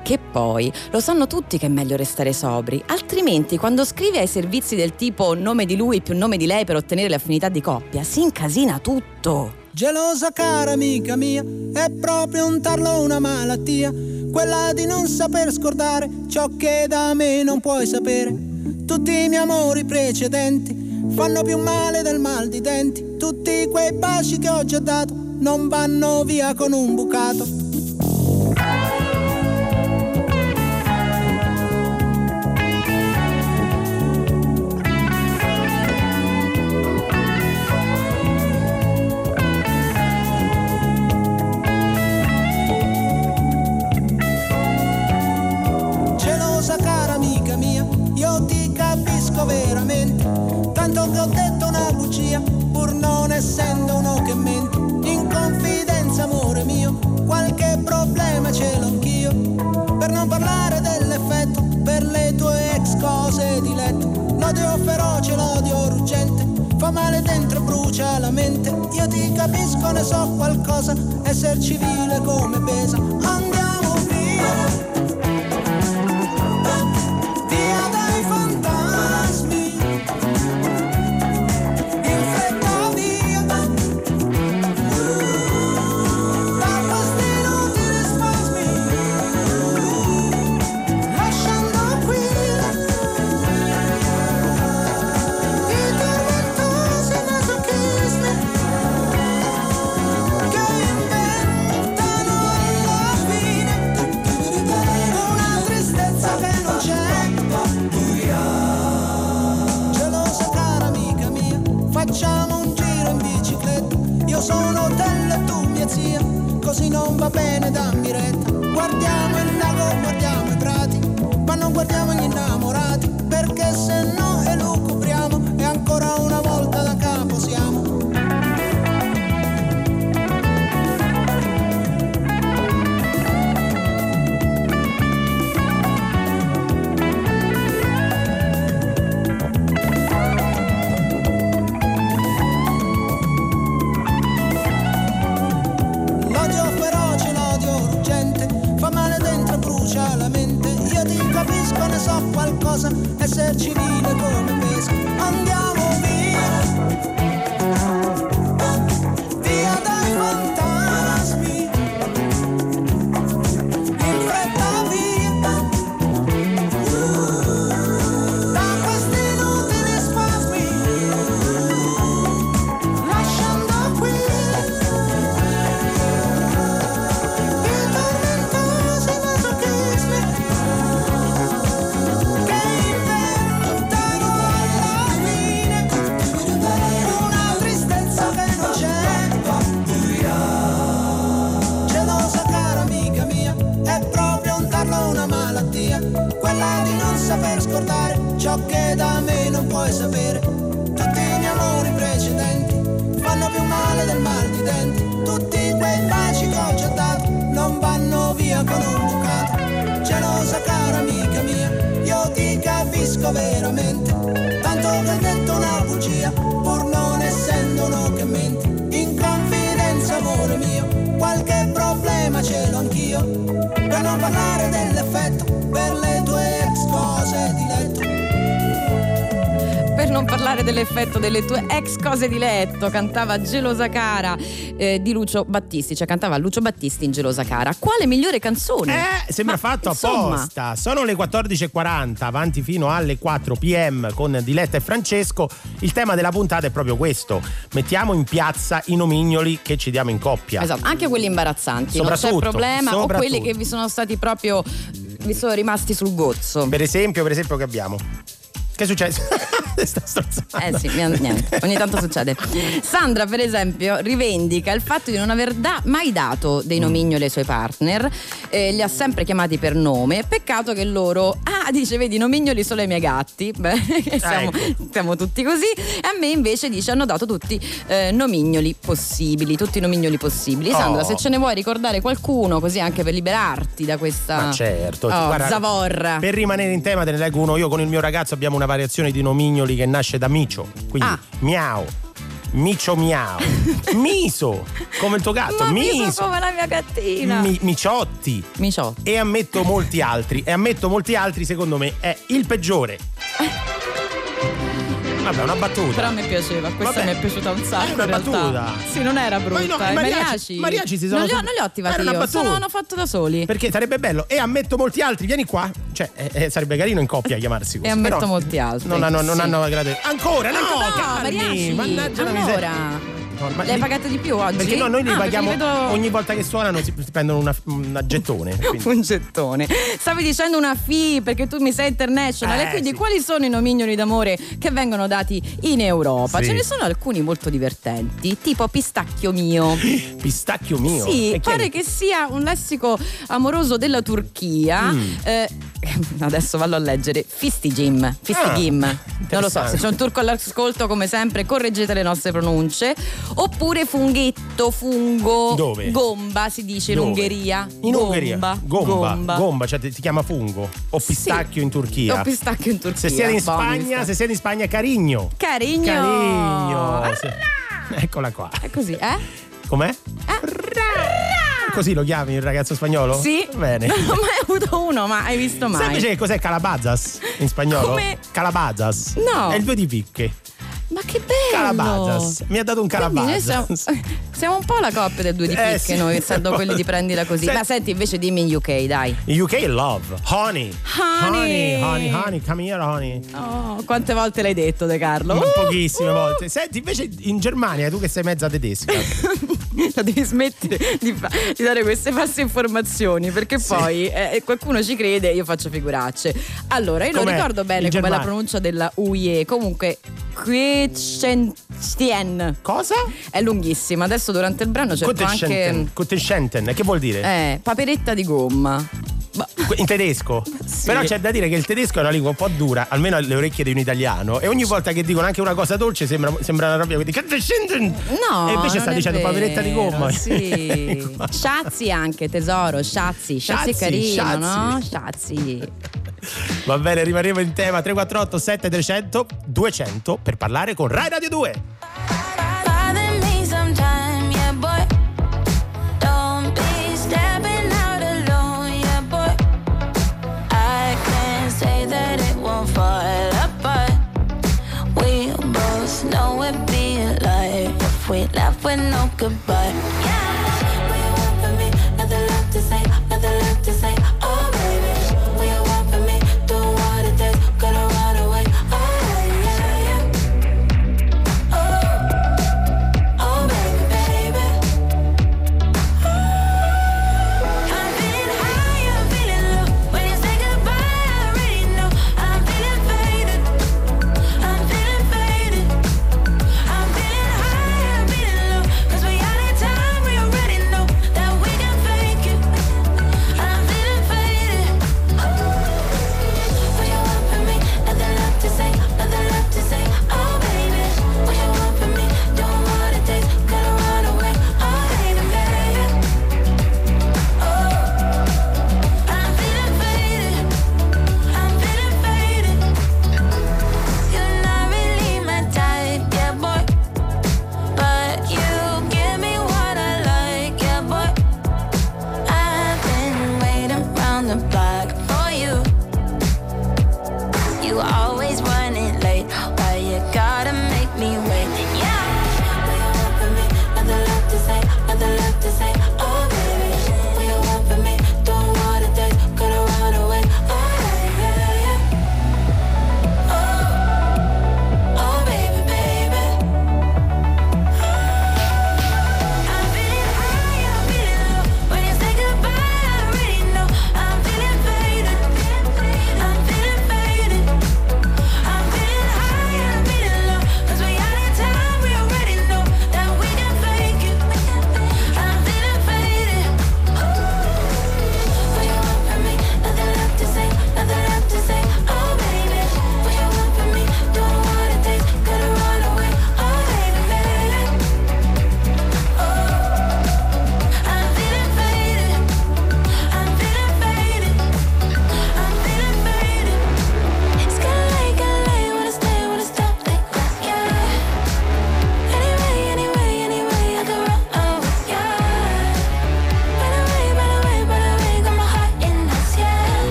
Speaker 1: Che poi lo sanno tutti che è meglio restare sobri, altrimenti quando scrivi ai servizi del tipo nome di lui più nome di lei per ottenere le affinità di coppia, si incasina tutto.
Speaker 8: Gelosa cara amica mia, è proprio un tarlo una malattia, quella di non saper scordare ciò che da me non puoi sapere. Tutti i miei amori precedenti fanno più male del mal di denti, tutti quei baci che ho già dato non vanno via con un bucato. Dell'effetto, per le tue ex cose di letto. L'odio feroce, l'odio ruggente, fa male dentro e brucia la mente. Io ti capisco, ne so qualcosa, esser civile come pesa. Andiamo così non va bene, dammi retta. Guardiamo il lago, guardiamo i prati, ma non guardiamo gli innamorati, qualcosa, esser civile come parlare dell'effetto
Speaker 1: non parlare dell'effetto delle tue ex cose di letto, cantava Gelosa Cara eh, di Lucio Battisti, cioè cantava Lucio Battisti in Gelosa Cara. Quale migliore canzone?
Speaker 2: Eh, sembra
Speaker 1: Ma,
Speaker 2: fatto
Speaker 1: insomma,
Speaker 2: apposta. Sono le 14.40, avanti fino alle 4 pm con Diletta e Francesco. Il tema della puntata è proprio questo. Mettiamo in piazza i nomignoli che ci diamo in coppia.
Speaker 1: Esatto, anche quelli imbarazzanti, non c'è
Speaker 2: Soprattutto,
Speaker 1: problema, o quelli che vi sono stati proprio vi sono rimasti sul gozzo.
Speaker 2: Per esempio, per esempio che abbiamo? Che è successo? Sta strozzando.
Speaker 1: Eh sì, niente, ogni tanto succede. Sandra, per esempio, rivendica il fatto di non aver da- mai dato dei nomignoli ai suoi partner, eh, li ha sempre chiamati per nome. Peccato che loro, ah, dice, vedi, nomignoli sono i miei gatti. Beh, siamo,
Speaker 2: ecco.
Speaker 1: siamo tutti così. E a me invece dice, hanno dato tutti eh, nomignoli possibili, tutti i nomignoli possibili. Sandra,
Speaker 2: Oh.
Speaker 1: se ce ne vuoi ricordare qualcuno, così anche per liberarti da questa
Speaker 2: Ma certo,
Speaker 1: oh,
Speaker 2: guarda,
Speaker 1: zavorra.
Speaker 2: Per rimanere in tema te ne leggo uno. Io con il mio ragazzo abbiamo una variazione di nomignoli che nasce da micio. Quindi
Speaker 1: Ah.
Speaker 2: miau. Micio miau. Miso, come il tuo gatto.
Speaker 1: Ma mi
Speaker 2: Miso.
Speaker 1: sono come la mia gattina.
Speaker 2: Mi- miciotti.
Speaker 1: Miciotti.
Speaker 2: E ammetto molti altri. E ammetto molti altri, secondo me, è il peggiore. Vabbè, una battuta.
Speaker 1: Però a me piaceva, questa
Speaker 2: Vabbè,
Speaker 1: mi è piaciuuta un sacco.
Speaker 2: è una battuta.
Speaker 1: Sì, non era brutta.
Speaker 2: Ma no,
Speaker 1: I
Speaker 2: i mariachi-
Speaker 1: mariachi,
Speaker 2: si sono
Speaker 1: Non li ho, non li ho attivati
Speaker 2: Era una
Speaker 1: io, sono hanno fatto da soli.
Speaker 2: Perché sarebbe bello. E ammetto molti altri, vieni qua. Cioè, eh, eh, sarebbe carino in coppia chiamarsi così.
Speaker 1: E ammetto
Speaker 2: però
Speaker 1: molti altri.
Speaker 2: Non hanno, non
Speaker 1: sì.
Speaker 2: hanno grado- Ancora, no,
Speaker 1: no,
Speaker 2: Carmi,
Speaker 1: mariachi.
Speaker 2: Mannaggia la
Speaker 1: Allora.
Speaker 2: miseria. Ma
Speaker 1: Le hai pagate di più oggi?
Speaker 2: Perché no, noi li
Speaker 1: Ah,
Speaker 2: paghiamo
Speaker 1: vedo-
Speaker 2: ogni volta che suonano si prendono una, una gettone. quindi-
Speaker 1: un gettone. Stavi dicendo una FI perché tu mi sei international
Speaker 2: Eh,
Speaker 1: e quindi
Speaker 2: sì.
Speaker 1: quali sono i nomignoli d'amore che vengono dati in Europa?
Speaker 2: Sì.
Speaker 1: Ce ne sono alcuni molto divertenti, tipo Pistacchio mio.
Speaker 2: Pistacchio mio.
Speaker 1: Sì, pare che sia un lessico amoroso della Turchia.
Speaker 2: Mm.
Speaker 1: Eh, adesso vallo a leggere. Fistigim. Fistigim.
Speaker 2: Ah,
Speaker 1: non lo so, se c'è un turco all'ascolto, come sempre, correggete le nostre pronunce. Oppure funghetto, fungo.
Speaker 2: Dove?
Speaker 1: Gomba si dice in
Speaker 2: Dove?
Speaker 1: Ungheria.
Speaker 2: In
Speaker 1: Gomba.
Speaker 2: Ungheria. Gomba.
Speaker 1: Gomba.
Speaker 2: Gomba, cioè ti, chiama fungo. O pistacchio in Turchia.
Speaker 1: O pistacchio in Turchia.
Speaker 2: Se siete in Spagna, se siete in Spagna, carigno.
Speaker 1: Carigno.
Speaker 2: Carigno. Sì. Eccola qua.
Speaker 1: È così, eh?
Speaker 2: Com'è? Così lo chiami il ragazzo spagnolo?
Speaker 1: Sì.
Speaker 2: Bene.
Speaker 1: Non ho mai avuto uno, ma hai visto mai?
Speaker 2: Sai invece che cos'è calabazas in spagnolo?
Speaker 1: Come?
Speaker 2: Calabazas.
Speaker 1: No.
Speaker 2: È il due di picche.
Speaker 1: Ma che bello!
Speaker 2: Calabazas. Mi ha dato un calabazas.
Speaker 1: siamo un po' la coppia del due di
Speaker 2: Eh,
Speaker 1: picche
Speaker 2: sì.
Speaker 1: noi, essendo quelli di prendila così.
Speaker 2: Senti-
Speaker 1: Ma senti, invece dimmi in UK, dai.
Speaker 2: In UK love. Honey.
Speaker 1: Honey.
Speaker 2: Honey, honey, honey, come here, honey.
Speaker 1: Oh, quante volte l'hai detto, De Carlo? Uh,
Speaker 2: pochissime volte. Senti, invece in Germania, tu che sei mezza tedesca.
Speaker 1: la devi smettere di, fa- di dare queste false informazioni perché poi eh, qualcuno ci crede e io faccio figuracce. Allora, io non
Speaker 2: Com'è?
Speaker 1: ricordo bene
Speaker 2: In
Speaker 1: come la pronuncia della UE. Comunque, Quietschenstien.
Speaker 2: Cosa?
Speaker 1: È lunghissima. Adesso durante il brano cerco anche.
Speaker 2: Kuttenschenten. Che vuol dire?
Speaker 1: Eh, paperetta di gomma.
Speaker 2: In tedesco.
Speaker 1: Sì.
Speaker 2: Però c'è da dire che il tedesco è una lingua un po' dura, almeno alle orecchie di un italiano. E ogni volta che dicono anche una cosa dolce sembra, sembra una roba. Quindi, Kuttenschenten.
Speaker 1: No,
Speaker 2: E invece sta
Speaker 1: è
Speaker 2: dicendo paperetta di
Speaker 1: vero,
Speaker 2: gomma.
Speaker 1: Sì. Sciazzi anche, tesoro, sciazzi. Sciazzi è
Speaker 2: Sciazzi,
Speaker 1: carino,
Speaker 2: sciazzi.
Speaker 1: no? Sciazzi.
Speaker 2: Va bene, rimarremo in tema 348 7300 200 per parlare con Rai Radio 2.
Speaker 9: Know it'd be a lie if we left with no goodbye. Yeah,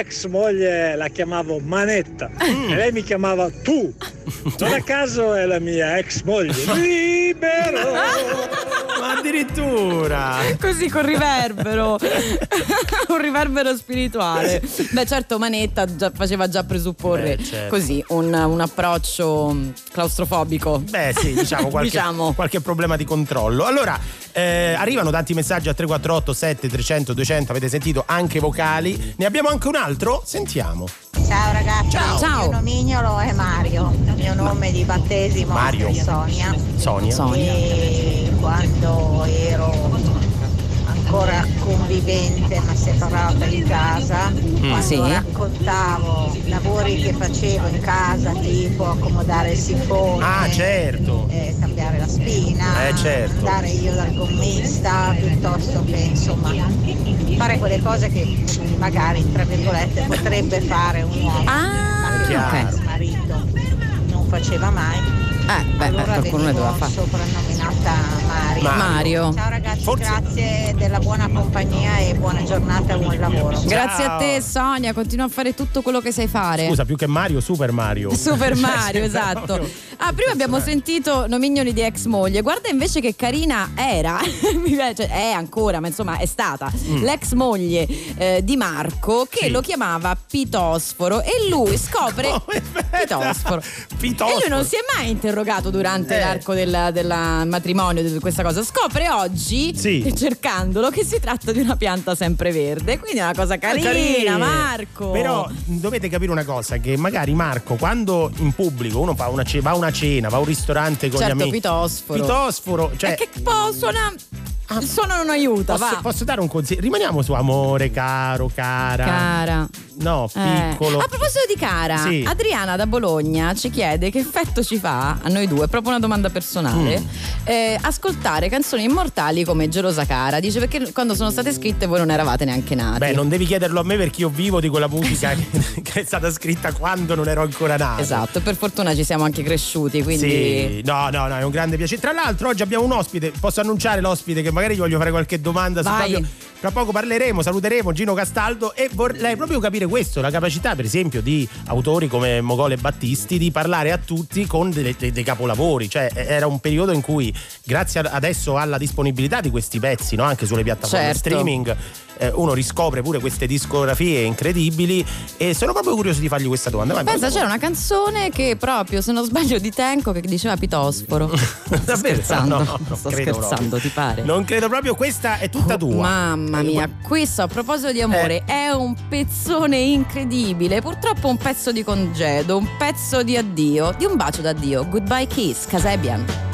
Speaker 10: ex moglie la chiamavo Manetta
Speaker 2: Mm.
Speaker 10: e lei mi chiamava tu. Non a caso è la mia ex moglie. Libero!
Speaker 2: Ma addirittura!
Speaker 1: Così con riverbero, riverbero spirituale. Beh, certo, Manetta già- faceva già presupporre
Speaker 2: Beh, certo.
Speaker 1: così un, un approccio claustrofobico.
Speaker 2: Beh, sì, diciamo qualche,
Speaker 1: Diciamo.
Speaker 2: qualche problema di controllo. Allora, eh, arrivano tanti messaggi a 348 7 300 200, avete sentito anche vocali. Ne abbiamo anche un altro? Sentiamo.
Speaker 11: Ciao ragazzi,
Speaker 2: Ciao.
Speaker 11: il mio nomignolo è Mario, il mio nome di battesimo
Speaker 2: Mario.
Speaker 11: è Sonia.
Speaker 2: Sonia.
Speaker 1: Sonia.
Speaker 11: E quando ero ancora convivente ma separata in casa, quando
Speaker 1: Sì.
Speaker 11: raccontavo lavori che facevo in casa, tipo accomodare il sifone,
Speaker 2: Ah, certo.
Speaker 11: eh, cambiare la spina,
Speaker 2: Eh, certo.
Speaker 11: andare io dal gommista, piuttosto che insomma fare quelle cose che magari tra virgolette potrebbe fare un uomo
Speaker 1: Ah,
Speaker 11: ma che
Speaker 2: Chiaro.
Speaker 11: il
Speaker 1: ok.
Speaker 11: marito non faceva mai
Speaker 1: Eh, beh,
Speaker 11: allora
Speaker 1: qualcuno ne doveva fare.
Speaker 11: soprannominata Mario.
Speaker 2: Mario.
Speaker 1: Mario.
Speaker 11: Ciao ragazzi,
Speaker 2: Forse-
Speaker 11: grazie della buona compagnia e buona giornata e buon lavoro.
Speaker 1: Grazie
Speaker 2: Ciao.
Speaker 1: a te, Sonia. Continua a fare tutto quello che sai fare.
Speaker 2: Scusa, più che Mario, Super Mario.
Speaker 1: Super
Speaker 2: Cioè,
Speaker 1: Mario, esatto. Ah, prima abbiamo sentito nomignoli di ex moglie. Guarda invece che carina era, mi piace, è ancora, ma insomma è stata l'ex moglie eh, di Marco che
Speaker 2: Mm. Sì.
Speaker 1: lo chiamava Pitosforo e lui scopre. Pitosforo.
Speaker 2: Pitosforo.
Speaker 1: E lui non si è mai interrogato durante
Speaker 2: Eh.
Speaker 1: l'arco del, matrimonio di questa cosa. Scopre oggi,
Speaker 2: Sì.
Speaker 1: cercandolo, che si tratta di una pianta sempreverde. Quindi è una cosa carina,
Speaker 2: Carine.
Speaker 1: Marco.
Speaker 2: Però dovete capire una cosa: che magari Marco, quando in pubblico uno fa una ce- va a una cena, va a un ristorante con
Speaker 1: certo,
Speaker 2: gli amici.
Speaker 1: Pitosforo.
Speaker 2: Pitosforo, cioè.
Speaker 1: è che po' suona. Il suono non aiuta,
Speaker 2: Posso,
Speaker 1: va.
Speaker 2: posso dare un consiglio? Rimaniamo su amore, caro, cara.
Speaker 1: Cara.
Speaker 2: No,
Speaker 1: Eh.
Speaker 2: piccolo.
Speaker 1: A proposito di cara,
Speaker 2: Sì.
Speaker 1: Adriana da Bologna ci chiede che effetto ci fa noi due, proprio una domanda personale,
Speaker 2: Mm.
Speaker 1: eh, ascoltare canzoni immortali come Gelosa Cara. Dice perché quando sono state scritte voi non eravate neanche nati.
Speaker 2: Beh, non devi chiederlo a me perché io vivo di quella musica che, che è stata scritta quando non ero ancora nato.
Speaker 1: Esatto, per fortuna ci siamo anche cresciuti, quindi...
Speaker 2: Sì, no, no, no, è un grande piacere. Tra l'altro, oggi abbiamo un ospite. Posso annunciare l'ospite che magari gli voglio fare qualche domanda su
Speaker 1: Vai.
Speaker 2: proprio. Tra poco parleremo, saluteremo Gino Castaldo e vorrei proprio capire questo, la capacità per esempio di autori come Mogole Battisti di parlare a tutti con delle- dei, dei capolavori, cioè era un periodo in cui grazie adesso alla disponibilità di questi pezzi, no? anche sulle piattaforme
Speaker 1: Certo.
Speaker 2: streaming, eh, uno riscopre pure queste discografie incredibili e sono proprio curioso di fargli questa domanda. Vai,
Speaker 1: Pensa, c'era una canzone che proprio, se non sbaglio, di Tenco che diceva Pitosforo. Sto
Speaker 2: Davvero?
Speaker 1: scherzando,
Speaker 2: No, non
Speaker 1: sto scherzando,
Speaker 2: proprio.
Speaker 1: ti pare?
Speaker 2: Non credo proprio, questa è tutta tua.
Speaker 1: Mamma
Speaker 2: Eh,
Speaker 1: mia, questo a proposito di amore
Speaker 2: Eh.
Speaker 1: è un pezzone incredibile. Purtroppo un pezzo di congedo, un pezzo di addio, di un bacio d'addio. Goodbye kiss, Casebian.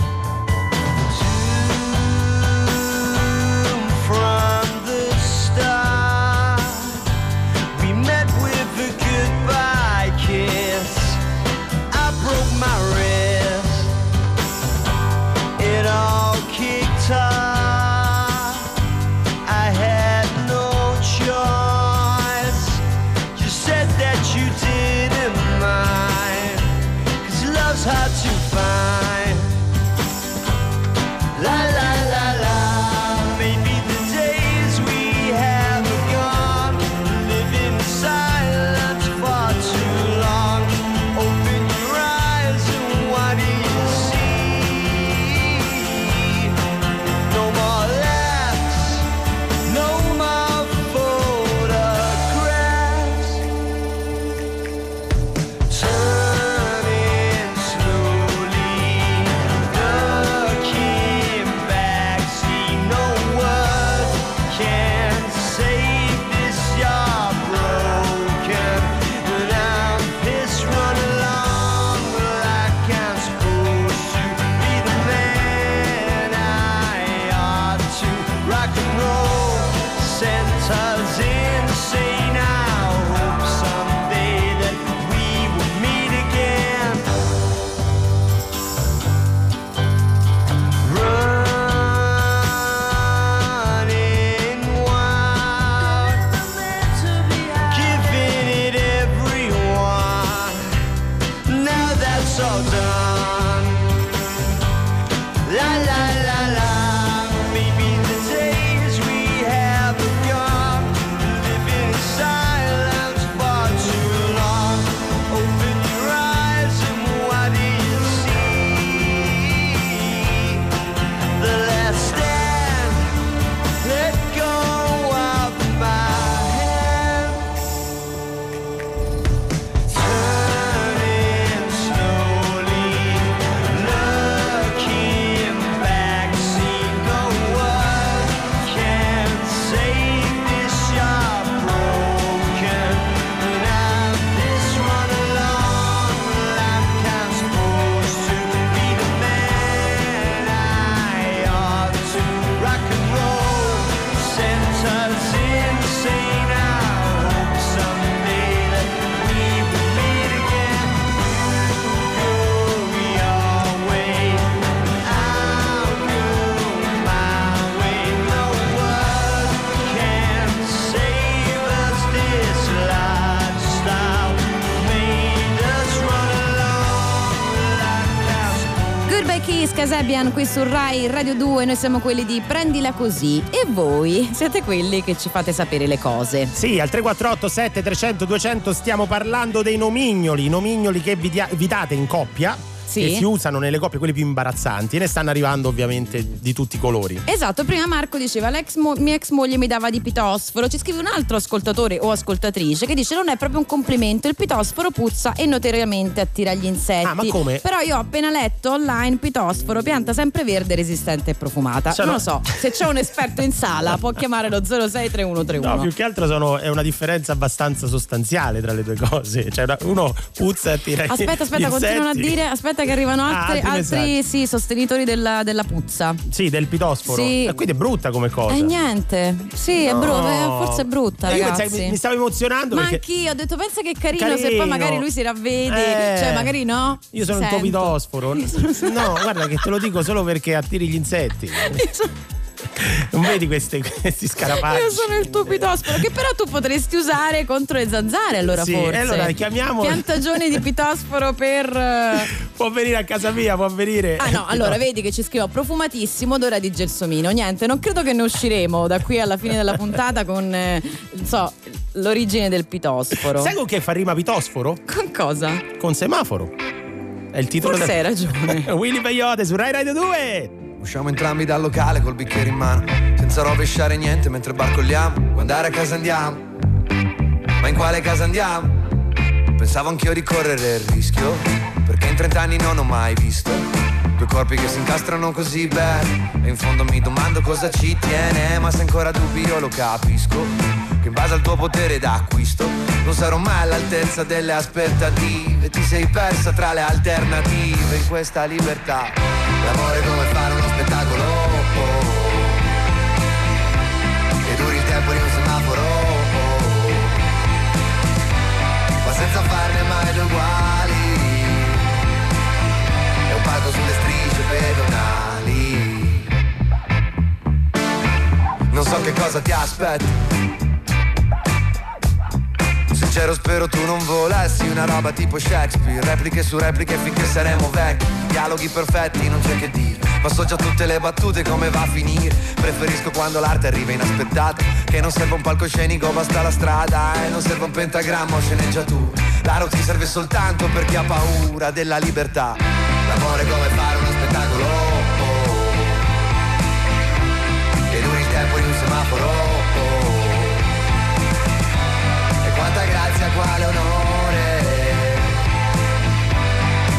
Speaker 1: Kasabian qui su Rai Radio 2, noi siamo quelli di Prendila Così e voi siete quelli che ci fate sapere le cose.
Speaker 2: Sì, al 348 7300 200 stiamo parlando dei nomignoli, nomignoli che vi, dia- vi date in coppia.
Speaker 1: Sì.
Speaker 2: Che si usano nelle coppie, quelli più imbarazzanti, e ne stanno arrivando ovviamente di tutti i colori.
Speaker 1: Esatto, prima Marco diceva l'ex mo- mia ex moglie mi dava di pitosforo, ci scrive un altro ascoltatore o ascoltatrice che dice non è proprio un complimento, il pitosforo puzza e notoriamente attira gli insetti.
Speaker 2: Ah, ma come?
Speaker 1: Però io ho appena letto online pitosforo, pianta sempreverde, resistente e profumata.
Speaker 2: Cioè,
Speaker 1: non
Speaker 2: no-
Speaker 1: lo so, se c'è un esperto in sala può chiamare lo 063131.
Speaker 2: No, più che altro sono- è una differenza abbastanza sostanziale tra le due cose. Cioè, uno puzza e attira gli-
Speaker 1: Aspetta, aspetta,
Speaker 2: gli
Speaker 1: continuano a
Speaker 2: insetti.
Speaker 1: dire. Aspetta, che arrivano
Speaker 2: Ah,
Speaker 1: altri,
Speaker 2: altri
Speaker 1: altri
Speaker 2: messaggi.
Speaker 1: sì, sostenitori della, della puzza.
Speaker 2: Sì, del pitosforo.
Speaker 1: Sì.
Speaker 2: E quindi è brutta come cosa.
Speaker 1: E niente, sì, è
Speaker 2: No.
Speaker 1: brutta, forse è brutta,
Speaker 2: E io
Speaker 1: ragazzi.
Speaker 2: pensavo- mi, mi stavo emozionando
Speaker 1: Ma
Speaker 2: perché
Speaker 1: anch'io ho detto, pensa che carino, se
Speaker 2: Carino.
Speaker 1: poi magari lui si ravvede,
Speaker 2: Eh.
Speaker 1: cioè magari no.
Speaker 2: io sono
Speaker 1: Sento.
Speaker 2: tuo pitosforo. No, guarda che te lo dico solo perché attiri gli insetti. Non vedi queste- questi scarafaggi?
Speaker 1: Io sono il tuo pitosforo, che però tu potresti usare contro le zanzare, allora
Speaker 2: Sì,
Speaker 1: forse.
Speaker 2: allora chiamiamo-
Speaker 1: Piantagioni di pitosforo per.
Speaker 2: Può venire a casa mia, può venire.
Speaker 1: Ah no, allora vedi che ci scrivo profumatissimo odore di gelsomino. Niente, non credo che ne usciremo da qui alla fine della puntata con eh, non so, l'origine del pitosforo.
Speaker 2: Sai con che fa rima pitosforo?
Speaker 1: Con cosa?
Speaker 2: Con semaforo. È il titolo
Speaker 1: Forse
Speaker 2: del...
Speaker 1: hai ragione.
Speaker 2: Willy Peyote su Rai Radio 2.
Speaker 12: Usciamo entrambi dal locale col bicchiere in mano, senza rovesciare niente mentre barcolliamo. Vuoi andare a casa andiamo? Ma in quale casa andiamo? Pensavo anch'io di correre il rischio, perché in 30 anni non ho mai visto due corpi che si incastrano così bene. E in fondo mi domando cosa ci tiene, ma se ancora dubbi io lo capisco. Che in base al tuo potere d'acquisto non sarò mai all'altezza delle aspettative. Ti sei persa tra le alternative in questa libertà. L'amore è come fare uno spettacolo. Che duri il tempo di un semaforo. Ma senza farne mai due uguali. È un palco sulle strisce pedonali. Non so che cosa ti aspetta. Sincero spero tu non volessi una roba tipo Shakespeare. Repliche su repliche finché saremo vecchi. Dialoghi perfetti, non c'è che dire. Ma so già tutte le battute come va a finire. Preferisco quando l'arte arriva inaspettata. Che non serve un palcoscenico, basta la strada. E non serve un pentagramma o sceneggiatura. L'aro ti serve soltanto per chi ha paura della libertà. L'amore come fare uno spettacolo. Che duri il tempo di un semaforo. e grazia, quale onore.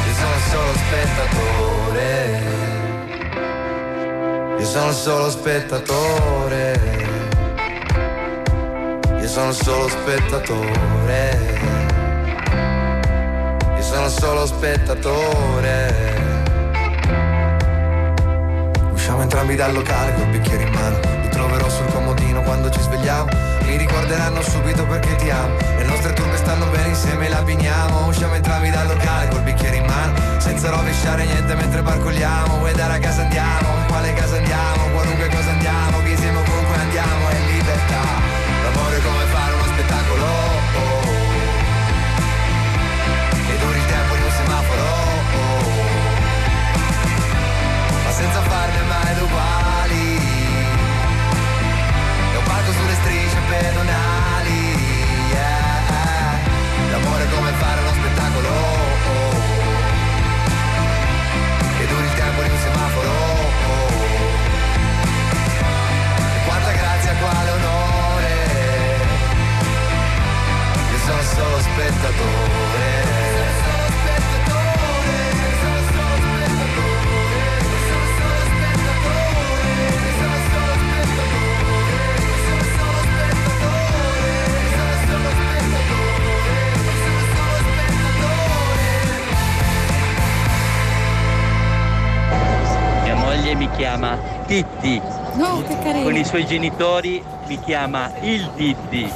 Speaker 12: Io sono solo spettatore. Io sono solo spettatore. Io sono solo spettatore. Io sono solo spettatore. Usciamo entrambi dal locale col bicchiere in mano troverò sul comodino quando ci svegliamo. Mi ricorderanno subito perché ti amo. Le nostre turbe stanno bene insieme, le abbiniamo Usciamo entrambi dal locale col bicchiere in mano Senza rovesciare niente mentre barcolliamo Vuoi dare a casa andiamo? In quale casa andiamo? Qualunque cosa andiamo
Speaker 13: Titti.
Speaker 1: No, che carino.
Speaker 13: Con i suoi genitori mi chiama il Titti.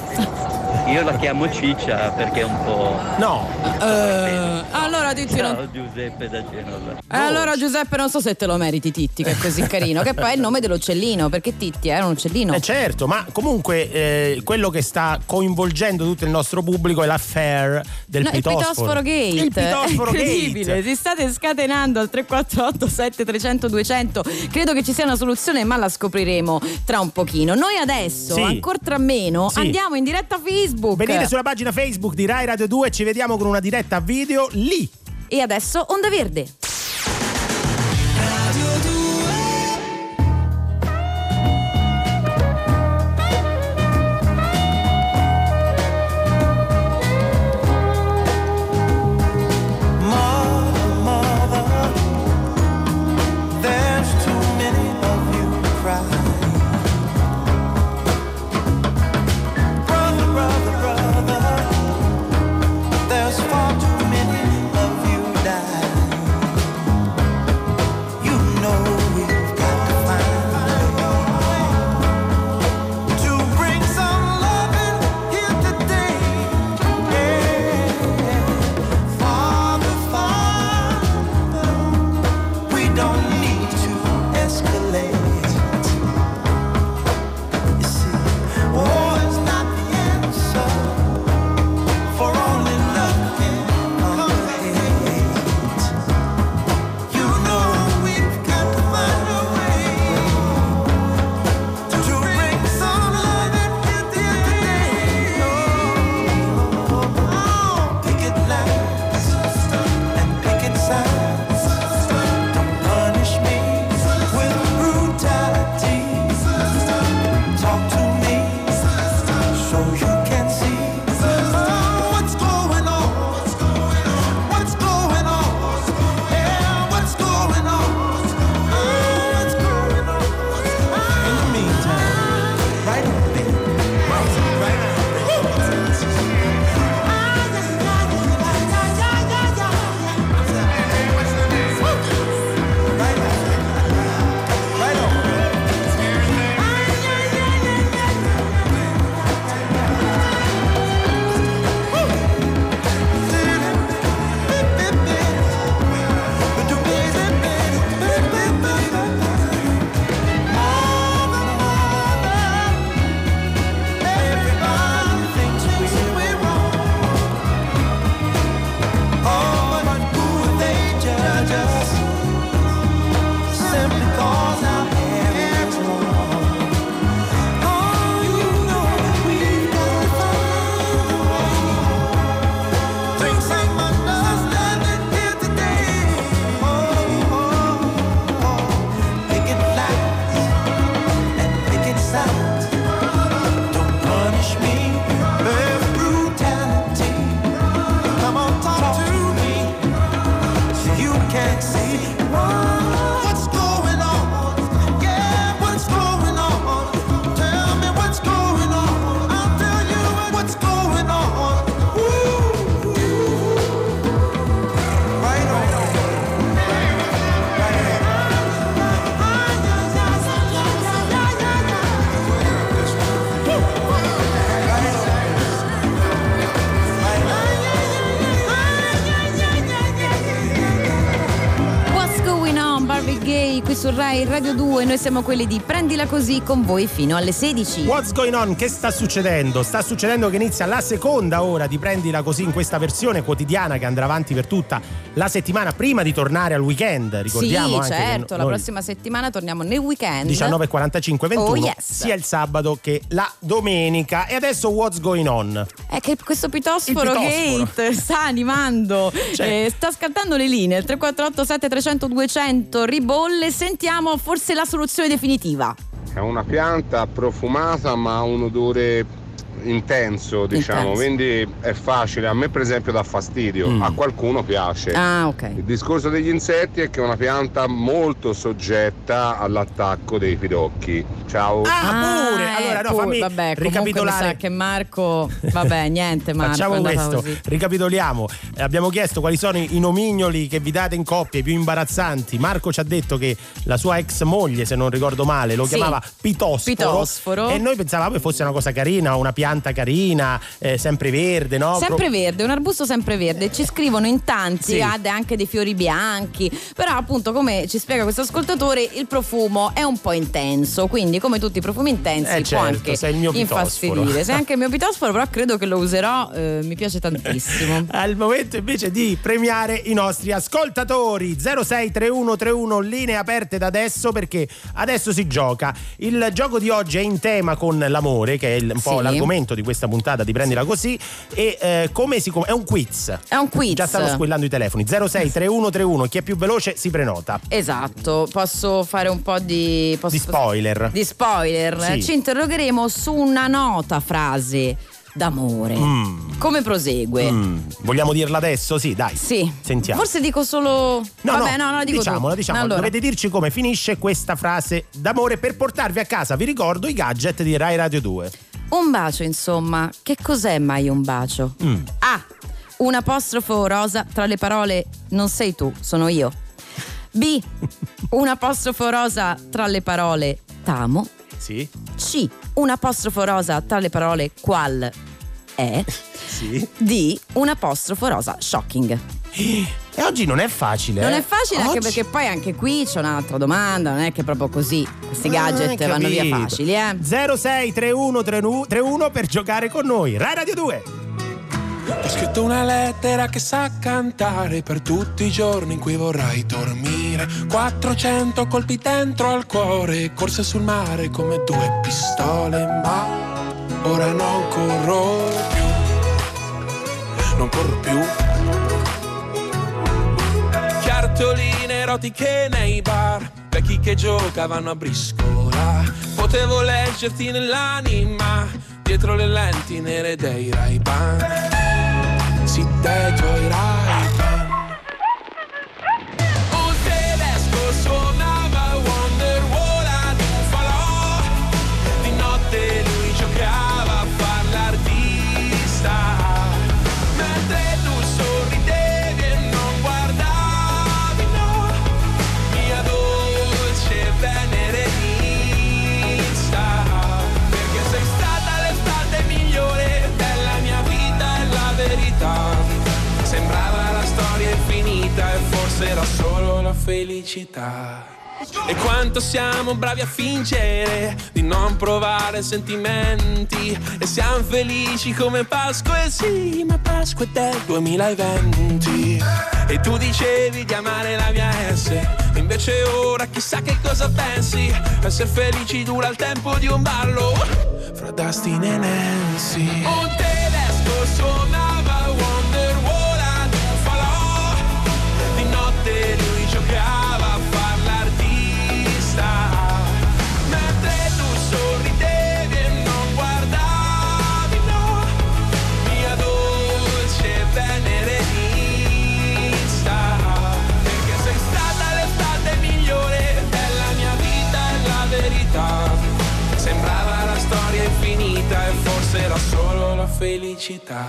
Speaker 13: Io la chiamo Ciccia perché è un po'.
Speaker 2: No.
Speaker 14: Eh, allora Titti non...
Speaker 13: Ciao Giuseppe da Genova.
Speaker 14: Eh, allora Giuseppe non so se te lo meriti Titti che è così carino che poi è il nome dell'uccellino perché Titti era un uccellino
Speaker 2: Eh certo, ma comunque eh, quello che sta coinvolgendo tutto il nostro pubblico è l'affair del
Speaker 14: No, il
Speaker 2: pitosforo.
Speaker 14: pitosforo gate
Speaker 2: Il pitosforo
Speaker 14: è incredibile
Speaker 2: gate.
Speaker 14: si state scatenando al 348 7300 200 credo che ci sia una soluzione ma la scopriremo tra un pochino noi adesso
Speaker 2: Sì.
Speaker 14: ancora tra meno
Speaker 2: Sì.
Speaker 14: andiamo in diretta Facebook
Speaker 2: Venite sulla pagina Facebook di Rai Radio 2 e ci vediamo con una diretta video lì.
Speaker 14: e adesso Onda Verde noi siamo quelli di Prendila Così con voi fino alle 16
Speaker 2: What's going on? Che sta succedendo? Sta succedendo che inizia la seconda ora di Prendila così in questa versione quotidiana che andrà avanti per tutta la settimana prima di tornare al weekend. Ricordiamo
Speaker 14: sì certo la prossima settimana torniamo nel weekend
Speaker 2: 19.45 21
Speaker 14: Oh, yes.
Speaker 2: sia il sabato che la domenica e adesso what's going on
Speaker 14: È che questo pitosforo,
Speaker 2: pitosforo.
Speaker 14: Gate sta animando,
Speaker 2: Cioè-
Speaker 14: eh, sta scattando le linee. Il 348 7300 200 ribolle. Sentiamo forse la soluzione definitiva.
Speaker 15: È una pianta profumata ma ha un odore intenso, diciamo,
Speaker 14: Intenso.
Speaker 15: quindi è facile. A me per esempio dà fastidio,
Speaker 2: Mm.
Speaker 15: a qualcuno piace.
Speaker 14: Ah, ok.
Speaker 15: Il discorso degli insetti è che è una pianta molto soggetta all'attacco dei pidocchi. Ciao.
Speaker 2: Ah, pure.
Speaker 14: eh,
Speaker 2: Allora, no,
Speaker 14: pure.
Speaker 2: fammi
Speaker 14: vabbè, comunque mi
Speaker 2: ricapitolare.
Speaker 14: sa che Marco, vabbè, niente, Marco,
Speaker 2: Facciamo questo,
Speaker 14: così.
Speaker 2: ricapitoliamo. Eh, abbiamo chiesto quali sono i i nomignoli che vi date in coppia, i più imbarazzanti. Marco ci ha detto che la sua ex moglie, se non ricordo male, lo
Speaker 14: Sì.
Speaker 2: chiamava pitosforo.
Speaker 14: Pitosforo.
Speaker 2: E noi pensavamo che fosse una cosa carina, una pianta carina, eh, sempre verde, no?
Speaker 1: Sempre verde, un arbusto sempre verde. Ci scrivono in tanti,
Speaker 2: Sì.
Speaker 1: ha anche dei fiori bianchi. Però, appunto, come ci spiega questo ascoltatore, il profumo è un po' intenso. Quindi, come tutti i profumi intensi,
Speaker 2: Eh,
Speaker 1: può
Speaker 2: certo,
Speaker 1: anche
Speaker 2: sei il mio
Speaker 1: infastidire. Sei anche il mio pitosforo, però credo che lo userò. eh, mi piace tantissimo.
Speaker 2: Al momento invece di premiare i nostri ascoltatori 063131 linee aperte da adesso perché adesso si gioca. Il gioco di oggi è in tema con l'amore che è il- un po'
Speaker 1: Sì.
Speaker 2: l'argomento di questa puntata di Prendila Così e eh, come si com- è un quiz.
Speaker 1: È un quiz.
Speaker 2: Già stanno squillando i telefoni 063131 chi è più veloce si prenota.
Speaker 1: Esatto, posso fare un po' di, posso-
Speaker 2: Di spoiler.
Speaker 1: Di spoiler.
Speaker 2: Sì.
Speaker 1: Ci interrogheremo su una nota frase d'amore.
Speaker 2: Mm.
Speaker 1: Come prosegue?
Speaker 2: Mm, Vogliamo dirla adesso? Sì, dai.
Speaker 1: Sì.
Speaker 2: Sentiamo.
Speaker 1: Forse dico solo.
Speaker 2: No,
Speaker 1: Vabbè, no,
Speaker 2: no,
Speaker 1: no, dico
Speaker 2: diciamola, diciamola.
Speaker 1: Allora,
Speaker 2: Dovete dirci come finisce questa frase d'amore per portarvi a casa, vi ricordo, i gadget di Rai Radio 2.
Speaker 1: Un bacio, insomma. Che cos'è mai un bacio?
Speaker 2: Mm.
Speaker 1: A. Un apostrofo rosa tra le parole non sei tu, sono io. B. Un apostrofo rosa tra le parole t'amo.
Speaker 2: Sì?
Speaker 1: C. Un apostrofo rosa tra le parole qual è.
Speaker 2: Sì.
Speaker 1: D. Un apostrofo rosa shocking.
Speaker 2: E oggi non è facile.
Speaker 1: Non
Speaker 2: eh.
Speaker 1: è facile anche
Speaker 2: Oggi-
Speaker 1: perché poi anche qui c'è un'altra domanda, non è che proprio così questi gadget
Speaker 2: Ah,
Speaker 1: vanno via facili, eh.
Speaker 2: 063131 per giocare con noi. Rai Radio 2.
Speaker 16: Ti ho scritto una lettera che sa cantare per tutti i giorni in cui vorrai dormire. 400 colpi dentro al cuore, corse sul mare come due pistole, ma ora non corro più. Non corro più. Cartoline erotiche nei bar, vecchi che giocavano a briscola. Potevo leggerti nell'anima, dietro le lenti nere dei Ray-Ban. Sì, te tuoi Ray-Ban. Felicità. E quanto siamo bravi a fingere di non provare sentimenti. E siamo felici come Pasqua, e sì, ma Pasqua è del 2020 E tu dicevi di amare la mia S Invece ora chissà che cosa pensi. Essere felici dura il tempo di un ballo Fra Dustin e Nancy. Un tedesco suonava Wonderwall lui giocava a far l'artista. Mentre tu sorridevi e non guardavi, Mia dolce venerenista Perché sei stata l'estate migliore della mia vita e la verità. Sembrava la storia infinita e forse era solo la felicità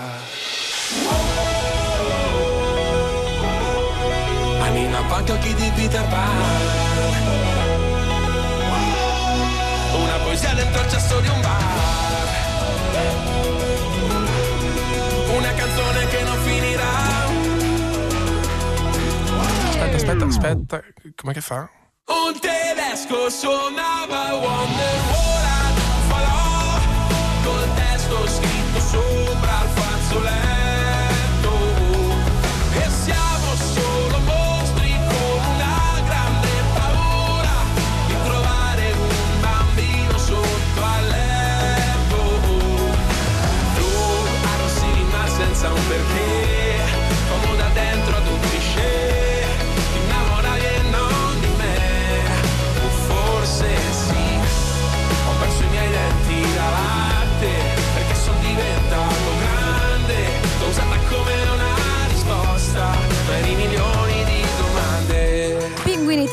Speaker 16: Anina Panca chi di Peter Pan. Una poesia dentro il cesso di un bar. Una canzone che non finirà. Aspetta, aspetta, aspetta Com'è che fa? Un tedesco suonava Wonderwall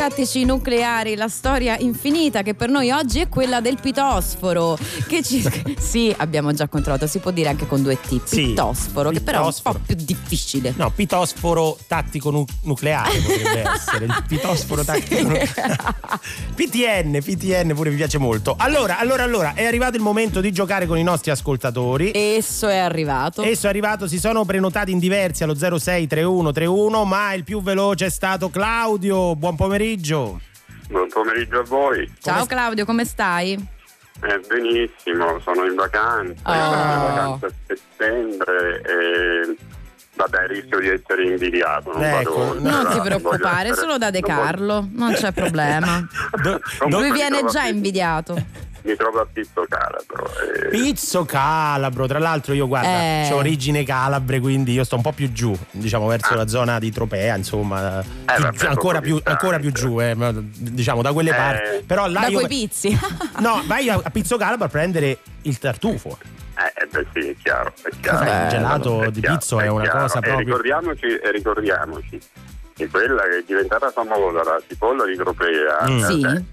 Speaker 1: tattici nucleari, la storia infinita che per noi oggi è quella del pitosforo. Che ci... Sì, abbiamo già controllato, si può dire anche con due T.
Speaker 2: Sì,
Speaker 1: Pitosforo, che però è un po' più difficile.
Speaker 2: No, pitosforo tattico nu- nucleare potrebbe essere. Il pitosforo tattico nucleare. PTN, PTN pure mi piace molto. Allora, allora, allora, è arrivato il momento di giocare con i nostri ascoltatori.
Speaker 1: Esso è arrivato.
Speaker 2: Esso è arrivato, si sono prenotati in diversi allo 063131, ma il più veloce è stato Claudio. Buon pomeriggio.
Speaker 17: Buon pomeriggio a voi.
Speaker 1: Ciao Claudio, come stai?
Speaker 17: Eh, benissimo, sono in vacanza,
Speaker 1: Oh.
Speaker 17: sono in vacanza a settembre e vabbè rischio di essere invidiato. Non,
Speaker 2: Ecco,
Speaker 17: vado oltre,
Speaker 1: Non ti preoccupare,
Speaker 17: essere-
Speaker 1: solo da De
Speaker 17: non voglio-
Speaker 1: Carlo, non c'è problema. Lui
Speaker 17: mi
Speaker 1: viene già invidiato.
Speaker 17: Mi trovo a Pizzo Calabro. e-
Speaker 2: Pizzo Calabro, tra l'altro io guarda,
Speaker 1: Eh.
Speaker 2: ho origine calabre, quindi io sto un po' più giù, diciamo verso la zona di Tropea, insomma, più-
Speaker 17: Ah. Eh, vabbè,
Speaker 2: ancora, più, ancora più giù, eh, diciamo da quelle
Speaker 17: Eh.
Speaker 2: parti. Però là
Speaker 1: Da
Speaker 2: io
Speaker 1: quei pizzi.
Speaker 2: No, vai a, a Pizzo Calabro a prendere il tartufo.
Speaker 17: Eh, eh, beh sì, è chiaro. È chiaro.
Speaker 2: Vabbè, il gelato
Speaker 17: È
Speaker 2: di
Speaker 17: chiaro,
Speaker 2: pizzo è una
Speaker 17: chiaro.
Speaker 2: cosa
Speaker 17: E
Speaker 2: proprio-
Speaker 17: ricordiamoci, e ricordiamoci che quella che è diventata famosa, la cipolla di Tropea,
Speaker 2: Mm.
Speaker 17: eh,
Speaker 1: Sì.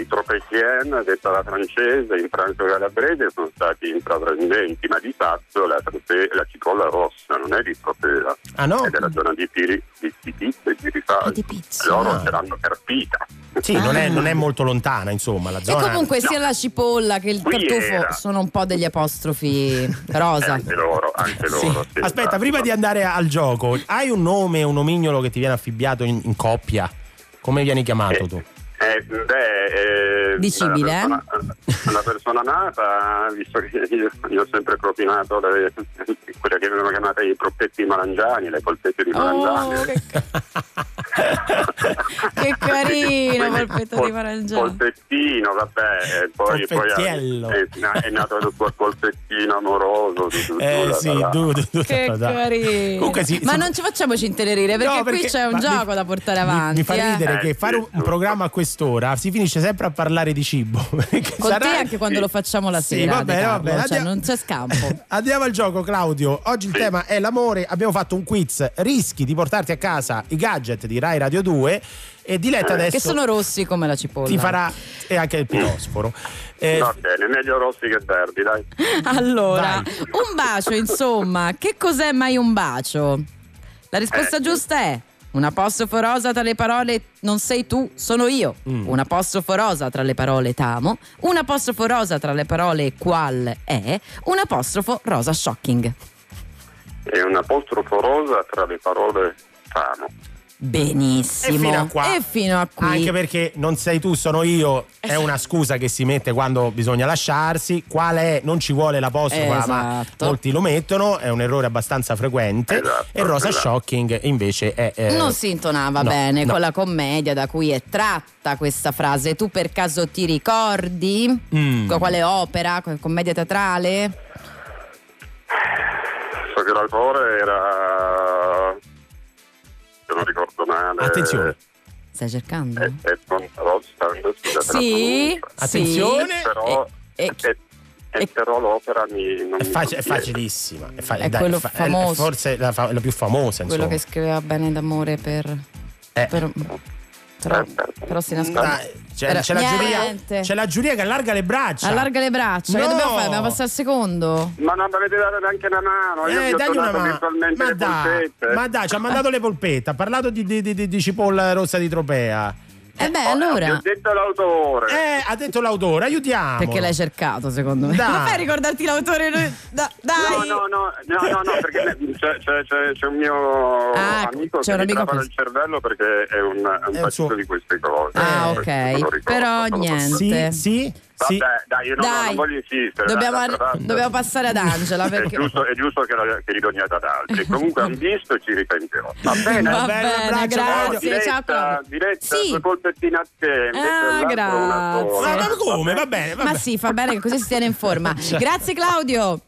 Speaker 17: I tropecien, detta la francese, in franco calabrese sono stati intraprendenti, ma di fatto la, trope- la cipolla rossa non è di Tropea,
Speaker 2: Ah no?
Speaker 17: è della zona di, Piri, di, di Pizzo e di Rifaldi. Loro
Speaker 2: Ah.
Speaker 17: ce l'hanno carpita.
Speaker 2: Sì, non, è, non è molto lontana, insomma, la
Speaker 1: E
Speaker 2: zona.
Speaker 1: comunque sia la cipolla che il
Speaker 17: Qui
Speaker 1: tartufo
Speaker 17: era.
Speaker 1: sono un po' degli apostrofi rosa.
Speaker 17: Anche loro, anche loro. sì,
Speaker 2: Aspetta,
Speaker 17: esatto.
Speaker 2: prima di andare al gioco, hai un nome, un nomignolo che ti viene affibbiato in, in coppia? Come vieni chiamato tu?
Speaker 17: Eh, beh, eh,
Speaker 1: Dicibile,
Speaker 17: la persona, la persona nata, visto che io, io ho sempre propinato le, quelle che vengono chiamate i proppetti malangiani, le polpette di malangiani.
Speaker 1: Oh, che, che carino, polpetto di
Speaker 17: Pol-
Speaker 1: marangiano.
Speaker 17: Polpettino, vabbè, e poi, poi è, è nato il tuo polpettino amoroso. Di, di,
Speaker 2: Eh
Speaker 17: di-
Speaker 2: sì,
Speaker 17: da-
Speaker 2: du, du, du,
Speaker 1: Che
Speaker 2: da-
Speaker 1: carino.
Speaker 2: Comunque sì,
Speaker 1: Ma
Speaker 2: sì.
Speaker 1: non ci facciamoci intenerire perché,
Speaker 2: No,
Speaker 1: qui
Speaker 2: perché-
Speaker 1: c'è un gioco
Speaker 2: mi-
Speaker 1: da portare
Speaker 2: mi-
Speaker 1: avanti.
Speaker 2: Mi, fa
Speaker 1: eh.
Speaker 2: ridere
Speaker 17: Eh,
Speaker 2: che fare un, un
Speaker 17: giusto.
Speaker 2: programma a quest'ora si finisce sempre a parlare di cibo.
Speaker 1: Con
Speaker 2: sarà-
Speaker 1: te anche quando lo facciamo la
Speaker 2: Sì,
Speaker 1: sera.
Speaker 2: va bene, va bene.
Speaker 1: cioè, non c'è scampo.
Speaker 2: Andiamo al gioco, Claudio. Oggi il tema è l'amore. Abbiamo fatto un quiz. Rischi di portarti a casa i gadget di Rai Radio 2. E Diletta adesso
Speaker 1: che sono rossi come la cipolla.
Speaker 2: ti farà. E anche il pitosforo. Eh,
Speaker 17: Va bene, meglio rossi che verdi, dai.
Speaker 1: Allora,
Speaker 2: Vai.
Speaker 1: un bacio, insomma, che cos'è mai un bacio? La risposta
Speaker 17: Eh.
Speaker 1: giusta è un apostrofo rosa tra le parole non sei tu, sono io.
Speaker 2: Mm.
Speaker 1: Un apostrofo rosa tra le parole t'amo. Un apostrofo rosa tra le parole qual è. Un apostrofo rosa shocking.
Speaker 17: E un apostrofo rosa tra le parole famo.
Speaker 1: Benissimo.
Speaker 2: E fino a qua.
Speaker 1: E fino a qui.
Speaker 2: Anche perché non sei tu, sono io, è una scusa che si mette quando bisogna lasciarsi. Qual è? Non ci vuole l'apostrofo, ma
Speaker 1: Esatto.
Speaker 2: molti lo mettono, è un errore abbastanza frequente.
Speaker 17: Esatto,
Speaker 2: e Rosa
Speaker 17: esatto.
Speaker 2: Shocking invece è. eh,
Speaker 1: non si intonava
Speaker 2: no,
Speaker 1: bene
Speaker 2: no.
Speaker 1: con la commedia da cui è tratta questa frase. Tu per caso ti ricordi?
Speaker 2: Mm.
Speaker 1: Quale opera? Commedia teatrale?
Speaker 17: So che l'autore era. Se non ricordo male.
Speaker 2: Attenzione.
Speaker 1: Stai cercando?
Speaker 17: Edmond Rostand, scusate
Speaker 1: Sì.
Speaker 2: Attenzione.
Speaker 17: Però,
Speaker 1: E-
Speaker 17: eh, eh, però l'opera mi, non
Speaker 2: È,
Speaker 17: mi
Speaker 2: faci- è facilissima. È, fa-
Speaker 1: È
Speaker 2: dai,
Speaker 1: quello
Speaker 2: fa-
Speaker 1: famoso.
Speaker 2: forse la, fa- la più famosa, insomma.
Speaker 1: Quello che scriveva bene d'amore per.
Speaker 2: Eh.
Speaker 1: per- però, però si nasconde.
Speaker 2: Dai, c'è,
Speaker 1: Era-
Speaker 2: c'è la giuria, c'è la giuria che allarga le braccia.
Speaker 1: Allarga le braccia. Che
Speaker 2: No.
Speaker 1: dobbiamo fare? Dobbiamo passare al secondo?
Speaker 17: Ma non mi avete dato neanche una mano, io
Speaker 2: Eh, dagli una mano. Ma dai, ma dai, ci ha mandato le polpette. Ha parlato di, di- di- di cipolla rossa di Tropea.
Speaker 1: Eh beh,
Speaker 17: Vi ho
Speaker 1: allora.
Speaker 17: detto l'autore.
Speaker 2: Eh, ha detto l'autore, aiutiamo.
Speaker 1: Perché l'hai cercato, secondo me.
Speaker 2: Dai.
Speaker 1: Come fai a ricordarti l'autore? Da-
Speaker 17: No,
Speaker 1: dai!
Speaker 17: no, no, no, no, no, perché c'è, c'è- c'è- c'è un mio
Speaker 1: Ah,
Speaker 17: amico
Speaker 1: c'è
Speaker 17: che
Speaker 1: un
Speaker 17: mi
Speaker 1: amico
Speaker 17: trapana
Speaker 1: che-
Speaker 17: il cervello perché è un, è un
Speaker 2: È un
Speaker 17: patito
Speaker 2: suo-
Speaker 17: di queste cose.
Speaker 1: Ah,
Speaker 17: Eh,
Speaker 1: ok.
Speaker 17: ricordo,
Speaker 1: Però niente.
Speaker 2: Sì, sì, sì.
Speaker 17: Vabbè, dai, io non,
Speaker 1: Dai.
Speaker 17: non voglio insistere.
Speaker 1: Dobbiamo,
Speaker 17: dai, dai,
Speaker 1: dobbiamo passare ad Angela
Speaker 17: È
Speaker 1: perché.
Speaker 17: giusto, è giusto che, la, che ridoniate ad altri. Comunque hanno visto e ci ripenterò. Va bene?
Speaker 1: Va
Speaker 2: bene,
Speaker 1: bene, grazie.
Speaker 17: diretta,
Speaker 1: Ciao Claudio.
Speaker 17: diretta,
Speaker 1: Sì.
Speaker 17: due polpettine assieme.
Speaker 1: Ah,
Speaker 17: invece dell'altro una
Speaker 1: grazie.
Speaker 2: Ma, come? Va bene, va
Speaker 1: Ma
Speaker 2: bene.
Speaker 1: sì, fa bene che così si tiene in forma. Grazie Claudio.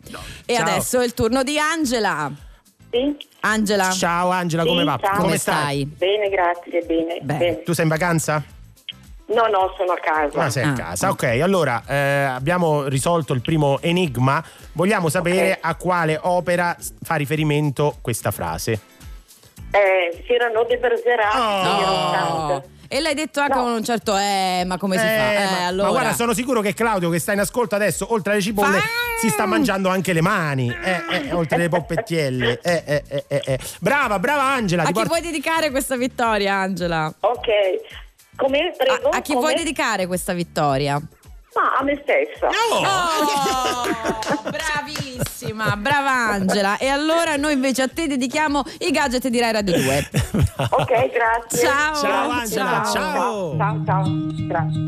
Speaker 1: E
Speaker 2: Ciao.
Speaker 1: adesso è il turno di Angela.
Speaker 18: Sì,
Speaker 1: Angela,
Speaker 2: Ciao Angela, come
Speaker 18: Sì,
Speaker 2: va?
Speaker 18: ciao.
Speaker 1: come stai?
Speaker 18: bene, grazie. Bene.
Speaker 1: bene.
Speaker 2: Tu sei in vacanza?
Speaker 18: No, no, sono a casa.
Speaker 2: Ah, sei a
Speaker 1: Ah.
Speaker 2: casa. Ok, allora eh, abbiamo risolto il primo enigma. Vogliamo sapere
Speaker 18: Ok.
Speaker 2: a quale opera fa riferimento questa frase.
Speaker 18: Eh, Cyrano de Bergerac,
Speaker 2: Oh.
Speaker 18: Rostand.
Speaker 1: E l'hai detto anche con un certo eh, ma come si fa?
Speaker 2: Eh,
Speaker 1: Eh,
Speaker 2: ma,
Speaker 1: allora.
Speaker 2: ma guarda, sono sicuro che Claudio che sta in ascolto adesso, oltre alle cipolle, si sta mangiando anche le mani, eh, eh, oltre le poppettielle. Eh, eh, eh, eh, eh. Brava, brava Angela.
Speaker 1: a
Speaker 2: ti
Speaker 1: chi
Speaker 2: porto-
Speaker 1: vuoi dedicare questa vittoria, Angela?
Speaker 18: Ok. Come? Prego?
Speaker 1: A, a chi
Speaker 18: come?
Speaker 1: vuoi dedicare questa vittoria?
Speaker 18: Ma a me stessa.
Speaker 1: Oh, bravissima, brava Angela. E allora noi invece a te dedichiamo i gadget di Rai Radio 2.
Speaker 18: Ok, grazie.
Speaker 1: Ciao.
Speaker 2: Ciao, Angela, ciao.
Speaker 18: Ciao, ciao. ciao. Grazie.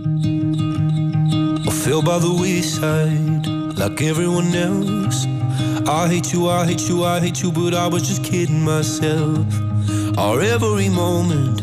Speaker 19: I fell by the wayside like everyone else. I hate you, I hate you, I hate you, but I was just kidding myself. Our every moment,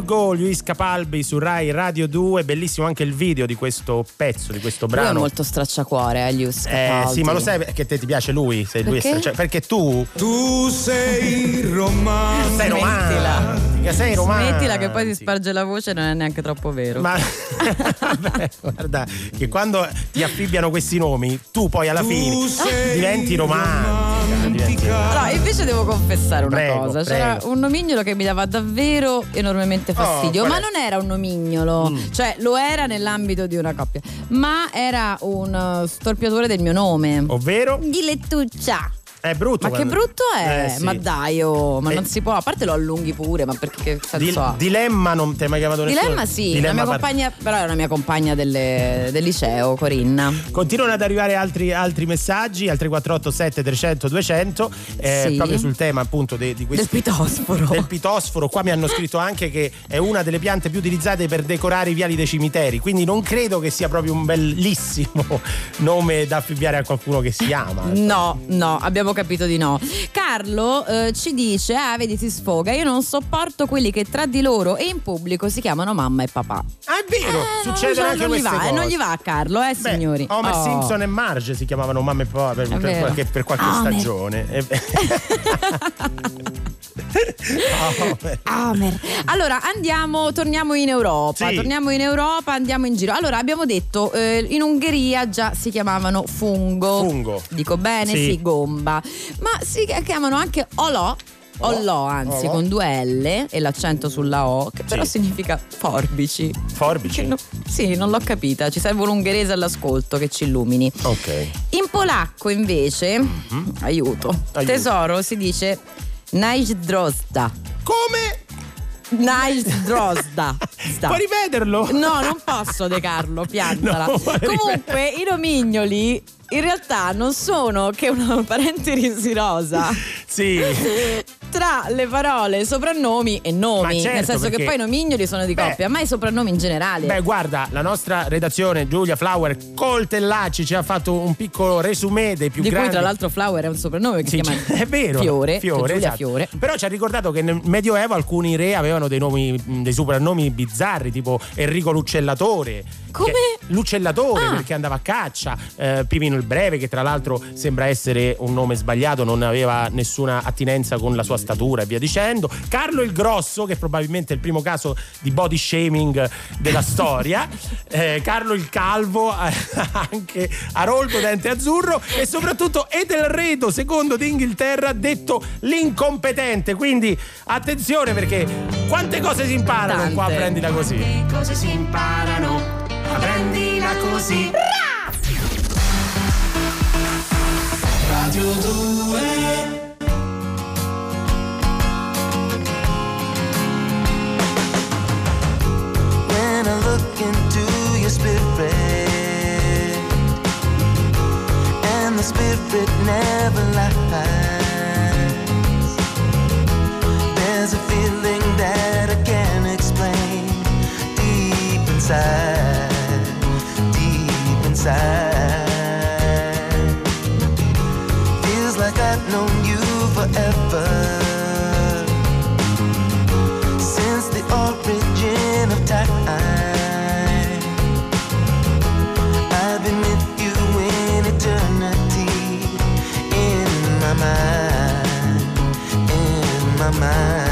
Speaker 19: You Go,
Speaker 2: Luis Capalbi su Rai Radio 2, bellissimo anche il video di questo pezzo, di questo
Speaker 1: Lui è
Speaker 2: brano.
Speaker 1: molto stracciacuore, eh,
Speaker 2: Eh
Speaker 1: Capaldi.
Speaker 2: sì, ma lo sai che te ti piace lui? Se lui è
Speaker 1: Perché?
Speaker 2: stra- cioè, perché tu
Speaker 19: Tu sei romantica.
Speaker 2: sei romantica, sei romantica.
Speaker 1: Smettila che poi si sparge la voce, non è neanche troppo vero.
Speaker 2: Ma vabbè, guarda che quando ti affibbiano questi nomi, tu poi alla fine diventi romantica. diventi-
Speaker 1: Allora, invece devo confessare una
Speaker 2: Prego,
Speaker 1: cosa. C'era
Speaker 2: prego.
Speaker 1: un nomignolo che mi dava davvero enormemente fastidio.
Speaker 2: Oh,
Speaker 1: ma
Speaker 2: è? Mm.
Speaker 1: non era un nomignolo, cioè lo era nell'ambito di una coppia, ma era un storpiatore del mio nome.
Speaker 2: Ovvero?
Speaker 1: Di lettuccia.
Speaker 2: È brutto.
Speaker 1: Ma che
Speaker 2: quando-
Speaker 1: brutto è?
Speaker 2: Eh, sì.
Speaker 1: Ma dai, oh, ma
Speaker 2: Eh.
Speaker 1: non si può. A parte lo allunghi pure, ma perché che senso
Speaker 2: Dil-
Speaker 1: ha?
Speaker 2: dilemma non ti hai mai chiamato nessuno?
Speaker 1: Dilemma sì,
Speaker 2: Dilemma
Speaker 1: la mia
Speaker 2: par-
Speaker 1: compagna, però è una mia compagna delle- del liceo, Corinna.
Speaker 2: Continuano ad arrivare altri, altri messaggi al 3487 300 200 eh,
Speaker 1: Sì.
Speaker 2: proprio sul tema appunto de- di questo
Speaker 1: Del pitosforo.
Speaker 2: del pitosforo qua mi hanno scritto anche che è una delle piante più utilizzate per decorare i viali dei cimiteri quindi non credo che sia proprio un bellissimo nome da affibbiare a qualcuno che si ama
Speaker 1: No, no, abbiamo capito di no. Carlo eh, ci dice: Ah, vedi, si sfoga. Io non sopporto quelli che tra di loro e in pubblico si chiamano mamma e papà.
Speaker 2: Ah, è vero, succedono
Speaker 1: non,
Speaker 2: anche
Speaker 1: non gli va, eh,
Speaker 2: cose.
Speaker 1: non gli va a Carlo, eh,
Speaker 2: Beh,
Speaker 1: signori.
Speaker 2: Homer
Speaker 1: Oh.
Speaker 2: Simpson e Marge si chiamavano mamma e papà per, per qualche, per qualche stagione. Homer.
Speaker 1: Allora andiamo, torniamo in Europa.
Speaker 2: Sì.
Speaker 1: Torniamo in Europa, andiamo in giro. Allora abbiamo detto eh, in Ungheria già si chiamavano fungo.
Speaker 2: Fungo.
Speaker 1: Dico bene,
Speaker 2: Sì.
Speaker 1: sì, gomba. Ma si chiamano anche olò. Ollò, anzi,
Speaker 2: Olò.
Speaker 1: con due L e l'accento sulla O, che però significa forbici.
Speaker 2: Forbici?
Speaker 1: No- sì, non l'ho capita. Ci serve un ungherese all'ascolto che ci illumini.
Speaker 2: Ok.
Speaker 1: In polacco, invece, aiuto,
Speaker 2: Mhm. Aiuto.
Speaker 1: tesoro si dice Najdrozda.
Speaker 2: Come?
Speaker 1: Najdrozda. Sta.
Speaker 2: Puoi rivederlo?
Speaker 1: No, non posso, De Carlo, piantala.
Speaker 2: No,
Speaker 1: Comunque, i nomignoli in realtà non sono che una parentesi rosa
Speaker 2: Sì.
Speaker 1: tra le parole soprannomi e nomi.
Speaker 2: Certo,
Speaker 1: nel senso
Speaker 2: perché-
Speaker 1: che poi i nomignoli sono di
Speaker 2: Beh.
Speaker 1: coppia, ma i soprannomi in generale.
Speaker 2: Beh, guarda, la nostra redazione Giulia Flower Coltellacci ci ha fatto un piccolo resumé dei più
Speaker 1: di
Speaker 2: grandi
Speaker 1: cui tra l'altro Flower è un soprannome che
Speaker 2: Sì,
Speaker 1: si chiama
Speaker 2: è vero.
Speaker 1: Fiore,
Speaker 2: Fiore, esatto.
Speaker 1: Fiore.
Speaker 2: Però ci ha ricordato che nel Medioevo alcuni re avevano dei nomi, dei soprannomi bizzarri, tipo Enrico L'Uccellatore.
Speaker 1: Come?
Speaker 2: L'Uccellatore
Speaker 1: Ah.
Speaker 2: perché andava a caccia, eh, Pipino il Breve, che tra l'altro sembra essere un nome sbagliato, non aveva nessuna attinenza con la sua statura e via dicendo. Carlo il Grosso, che probabilmente è il primo caso di body shaming della storia. Eh, Carlo il Calvo, anche Aroldo Dente Azzurro e soprattutto Edelredo, secondo d'Inghilterra, detto l'incompetente. Quindi attenzione perché quante cose si imparano
Speaker 1: Tante.
Speaker 2: qua, prendila così.
Speaker 7: Cose si imparano, prendila così. Radio 2
Speaker 20: when I look into your spirit, and the spirit never lies. There's a feeling that I can't explain deep inside, deep inside. My mind.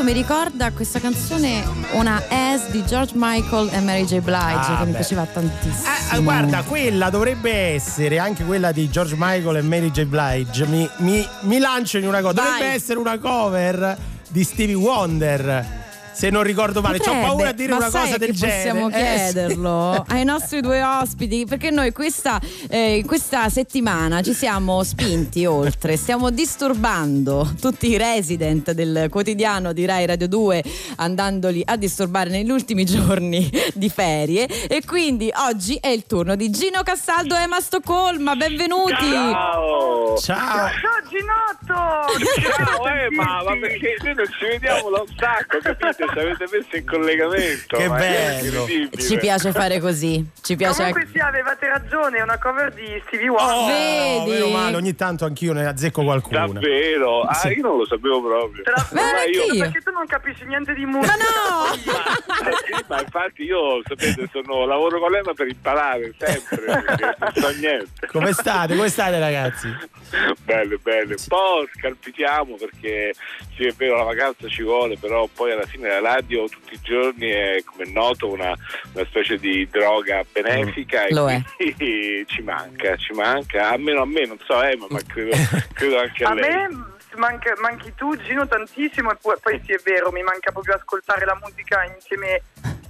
Speaker 1: 2. Quanto mi ricorda questa canzone Una As di George Michael e Mary J. Blige
Speaker 2: Ah,
Speaker 1: che mi
Speaker 2: beh.
Speaker 1: piaceva tantissimo.
Speaker 2: Ah, guarda, quella dovrebbe essere anche quella di George Michael e Mary J. Blige. Mi, mi- mi lancio in una cosa. Dovrebbe essere una cover di Stevie Wonder. Se non ricordo male, ho paura a dire una cosa del genere.
Speaker 1: possiamo
Speaker 2: Eh, sì.
Speaker 1: chiederlo ai nostri due ospiti perché noi questa, eh, questa settimana ci siamo spinti oltre, stiamo disturbando tutti i resident del quotidiano di Rai Radio 2 andandoli a disturbare negli ultimi giorni di ferie e quindi oggi è il turno di Gino Cassaldo e Emma Stoccolma, benvenuti!
Speaker 21: Ciao!
Speaker 2: Ciao!
Speaker 18: Ciao Ginotto!
Speaker 21: Ciao Emma, ma perché noi non ci vediamo da un sacco, capite? Ci avete messo in collegamento.
Speaker 2: Che bello.
Speaker 1: Ci piace fare così, ci piace
Speaker 18: Comunque sì, avevate ragione, è una cover di Stevie Wonder.
Speaker 2: Oh,
Speaker 1: Vedi?
Speaker 2: meno male, ogni tanto anch'io ne azzecco qualcuna.
Speaker 21: Davvero? Ah,
Speaker 2: Sì.
Speaker 21: io non lo sapevo proprio.
Speaker 18: Te la
Speaker 21: Ma io,
Speaker 1: anch'io.
Speaker 18: perché tu non capisci niente di musica.
Speaker 1: Ma no!
Speaker 21: Sì, ma infatti io, sapete, sono, lavoro con Emma per imparare sempre, non so niente.
Speaker 2: Come state? Come state, ragazzi?
Speaker 21: Bene, bene, un po' scalpitiamo perché sì è vero la vacanza ci vuole, però poi alla fine la radio tutti i giorni è come è noto una, una specie di droga benefica
Speaker 1: Lo
Speaker 21: e ci manca, ci manca, almeno a me, non so Emma, ma credo, credo anche a,
Speaker 18: A
Speaker 21: lei.
Speaker 18: me manca- manchi tu, Gino, tantissimo e poi, poi sì è vero, mi manca proprio ascoltare la musica insieme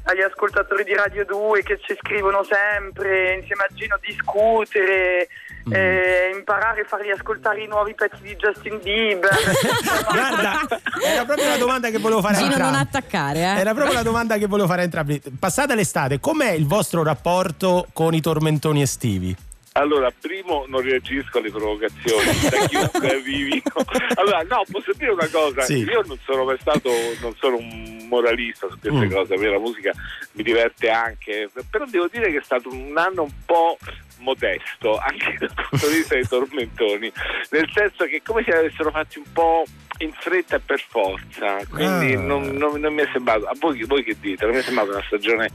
Speaker 18: agli ascoltatori di Radio 2 che ci scrivono sempre, insieme a Gino discutere,
Speaker 2: Mm.
Speaker 18: eh, imparare a fargli ascoltare i nuovi pezzi di Justin Bieber.
Speaker 2: Guarda, era proprio la domanda che volevo fare a
Speaker 1: Gino non attaccare, eh.
Speaker 2: Era proprio la domanda che volevo fare a entrambi. Passata l'estate, com'è il vostro rapporto con i tormentoni estivi?
Speaker 21: Allora, primo non reagisco alle provocazioni da chiunque arrivi. Allora, no, posso dire una cosa,
Speaker 2: Sì.
Speaker 21: io non sono mai stato, non sono un moralista su queste
Speaker 2: Mm.
Speaker 21: cose, a me la musica mi diverte anche, però devo dire che è stato un anno un po' modesto anche dal punto di vista dei tormentoni, nel senso che come se li avessero fatti un po' in fretta e per forza, quindi
Speaker 2: Ah.
Speaker 21: non, non- non mi è sembrato, a voi, voi che dite, non mi è sembrata una stagione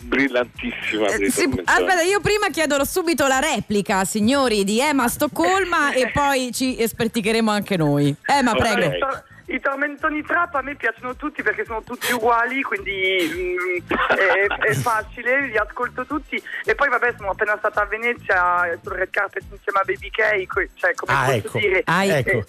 Speaker 21: brillantissima
Speaker 1: Eh, sì, aspetta, io prima chiedo subito la replica, signori, di Emma Stoccolma e poi ci esperticheremo anche noi. Emma,
Speaker 21: Ok.
Speaker 1: prego.
Speaker 18: I, tor- I tormentoni trap a me piacciono tutti perché sono tutti uguali, quindi mm, è, è facile, li ascolto tutti. E poi vabbè, sono appena stata a Venezia sul red carpet insieme a Baby K, cioè come
Speaker 2: Ah,
Speaker 18: posso
Speaker 2: ecco.
Speaker 18: dire.
Speaker 1: Ai.
Speaker 18: eh,
Speaker 2: Ecco.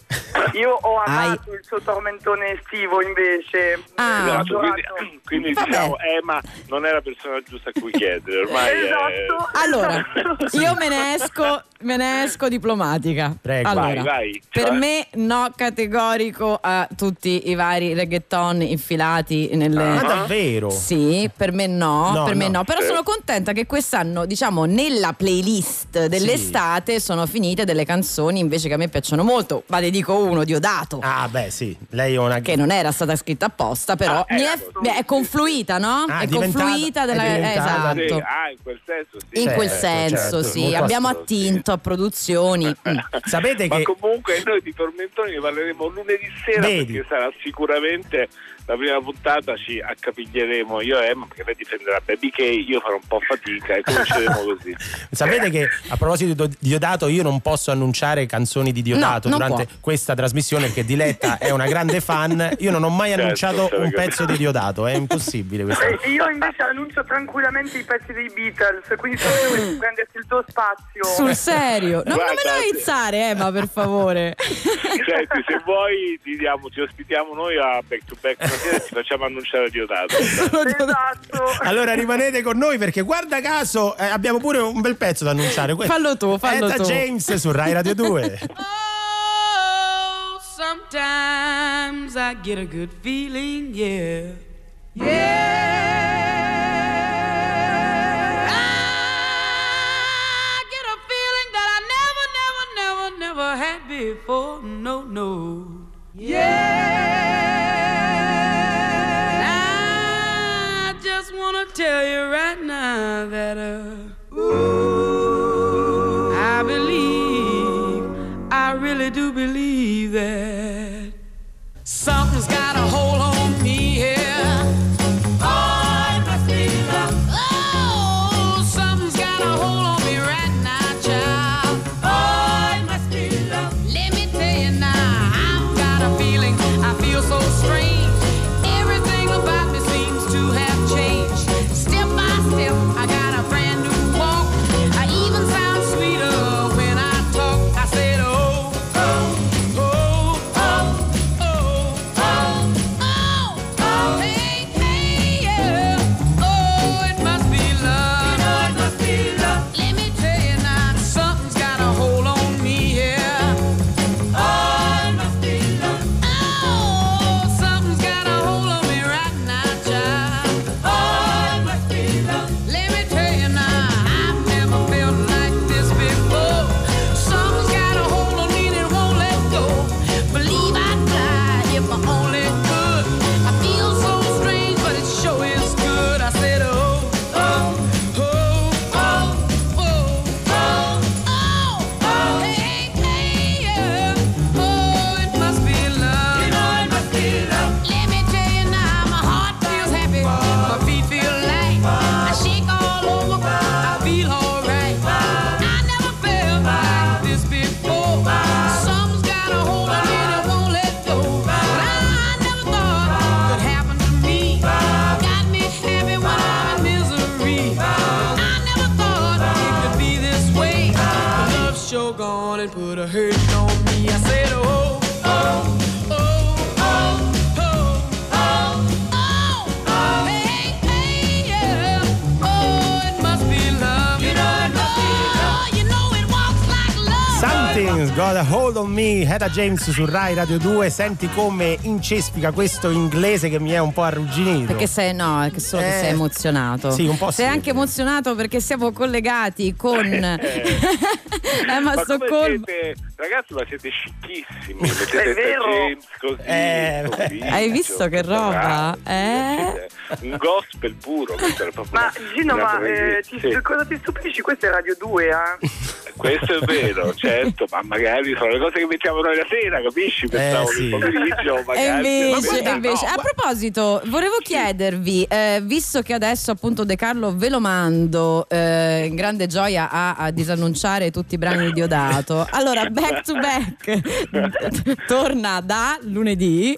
Speaker 18: Io ho amato il suo tormentone estivo invece.
Speaker 1: Ah.
Speaker 21: Esatto, quindi, quindi diciamo Emma non è la persona giusta a cui chiedere ormai è-
Speaker 18: Esatto.
Speaker 1: Allora,
Speaker 18: esatto.
Speaker 1: io me ne esco, me ne esco diplomatica.
Speaker 2: Prego.
Speaker 1: Allora,
Speaker 21: Vai, vai.
Speaker 1: Per
Speaker 21: Cioè?
Speaker 1: me no categorico a tutti i vari reggaeton infilati nelle
Speaker 2: Ma davvero?
Speaker 1: Sì, per me no,
Speaker 2: No,
Speaker 1: per me
Speaker 2: no.
Speaker 1: no, però
Speaker 21: Eh.
Speaker 1: sono contenta che quest'anno, diciamo, nella playlist dell'estate sono finite delle canzoni invece che a me piacciono molto. Ma ne dico uno, Diodato.
Speaker 2: Ah, beh, sì, lei è una
Speaker 1: Che non era stata scritta apposta, però
Speaker 21: Ah,
Speaker 1: mi è, è confluita, no?
Speaker 2: Ah,
Speaker 1: è confluita della.
Speaker 2: è diventata-
Speaker 21: Sì,
Speaker 1: esatto.
Speaker 21: ah, in quel senso sì.
Speaker 1: In quel
Speaker 2: Certo,
Speaker 1: senso,
Speaker 2: certo,
Speaker 1: sì.
Speaker 2: molto
Speaker 1: Abbiamo
Speaker 21: sì.
Speaker 1: attinto a produzioni. mm.
Speaker 2: Sapete
Speaker 21: Ma
Speaker 2: che
Speaker 21: comunque noi di tormentoni ne parleremo lunedì sera
Speaker 2: Vedi.
Speaker 21: perché sarà sicuramente la prima puntata ci accapiglieremo io e Emma perché lei difenderà Baby K, io farò un po' fatica e cominceremo così.
Speaker 2: Sapete che a proposito di Diodato io non posso annunciare canzoni di Diodato
Speaker 1: No,
Speaker 2: durante
Speaker 1: può.
Speaker 2: questa trasmissione perché Diletta è una grande fan. Io non ho mai
Speaker 21: Certo,
Speaker 2: annunciato un pezzo di Diodato, è impossibile questa
Speaker 18: E io invece annuncio tranquillamente i pezzi dei Beatles, quindi se vuoi prenderti il tuo spazio.
Speaker 1: Sul serio. Non, non me lo aizzare, Emma, per favore.
Speaker 21: Senti, se vuoi ti, diamo, ti ospitiamo noi a Back to Back stasera ti facciamo annunciare Diodato.
Speaker 18: Esatto.
Speaker 2: Allora rimanete con noi perché guarda caso eh, abbiamo pure un bel pezzo da annunciare. Que-
Speaker 1: Fallo tu, fallo
Speaker 2: Etta
Speaker 1: tu.
Speaker 2: James su Rai Radio 2.
Speaker 22: Oh, sometimes I get a good feeling, yeah. Yeah.
Speaker 2: James su Rai Radio 2. Senti come incespica questo inglese che mi è un po' arrugginito.
Speaker 1: Perché sei, no, è che solo che
Speaker 2: Eh,
Speaker 1: sei emozionato.
Speaker 2: sì, un po'
Speaker 1: Sei
Speaker 2: sì.
Speaker 1: anche emozionato perché siamo collegati con Emma
Speaker 21: ma come
Speaker 1: Stoccolma.
Speaker 21: siete, ragazzi, ma siete scicchissimi. Mettete
Speaker 18: È vero.
Speaker 21: James così.
Speaker 2: Eh,
Speaker 21: così,
Speaker 1: Hai visto che roba? Eh?
Speaker 21: Un gospel puro.
Speaker 18: Ma Gino, ma eh, ti-
Speaker 21: Sì,
Speaker 18: cosa ti stupisci? Questo è Radio 2, eh?
Speaker 21: Questo è vero, certo, ma magari sono le cose che mettiamo noi la sera, capisci? Pensavo
Speaker 2: sì.
Speaker 21: che il pomeriggio
Speaker 1: E
Speaker 21: magari.
Speaker 1: invece,
Speaker 21: Ma
Speaker 1: invece-
Speaker 21: no,
Speaker 1: a proposito, volevo chiedervi, eh, visto che adesso appunto De Carlo ve lo mando eh, in grande gioia a, a disannunciare tutti i brani di Diodato, allora back to back torna da lunedì.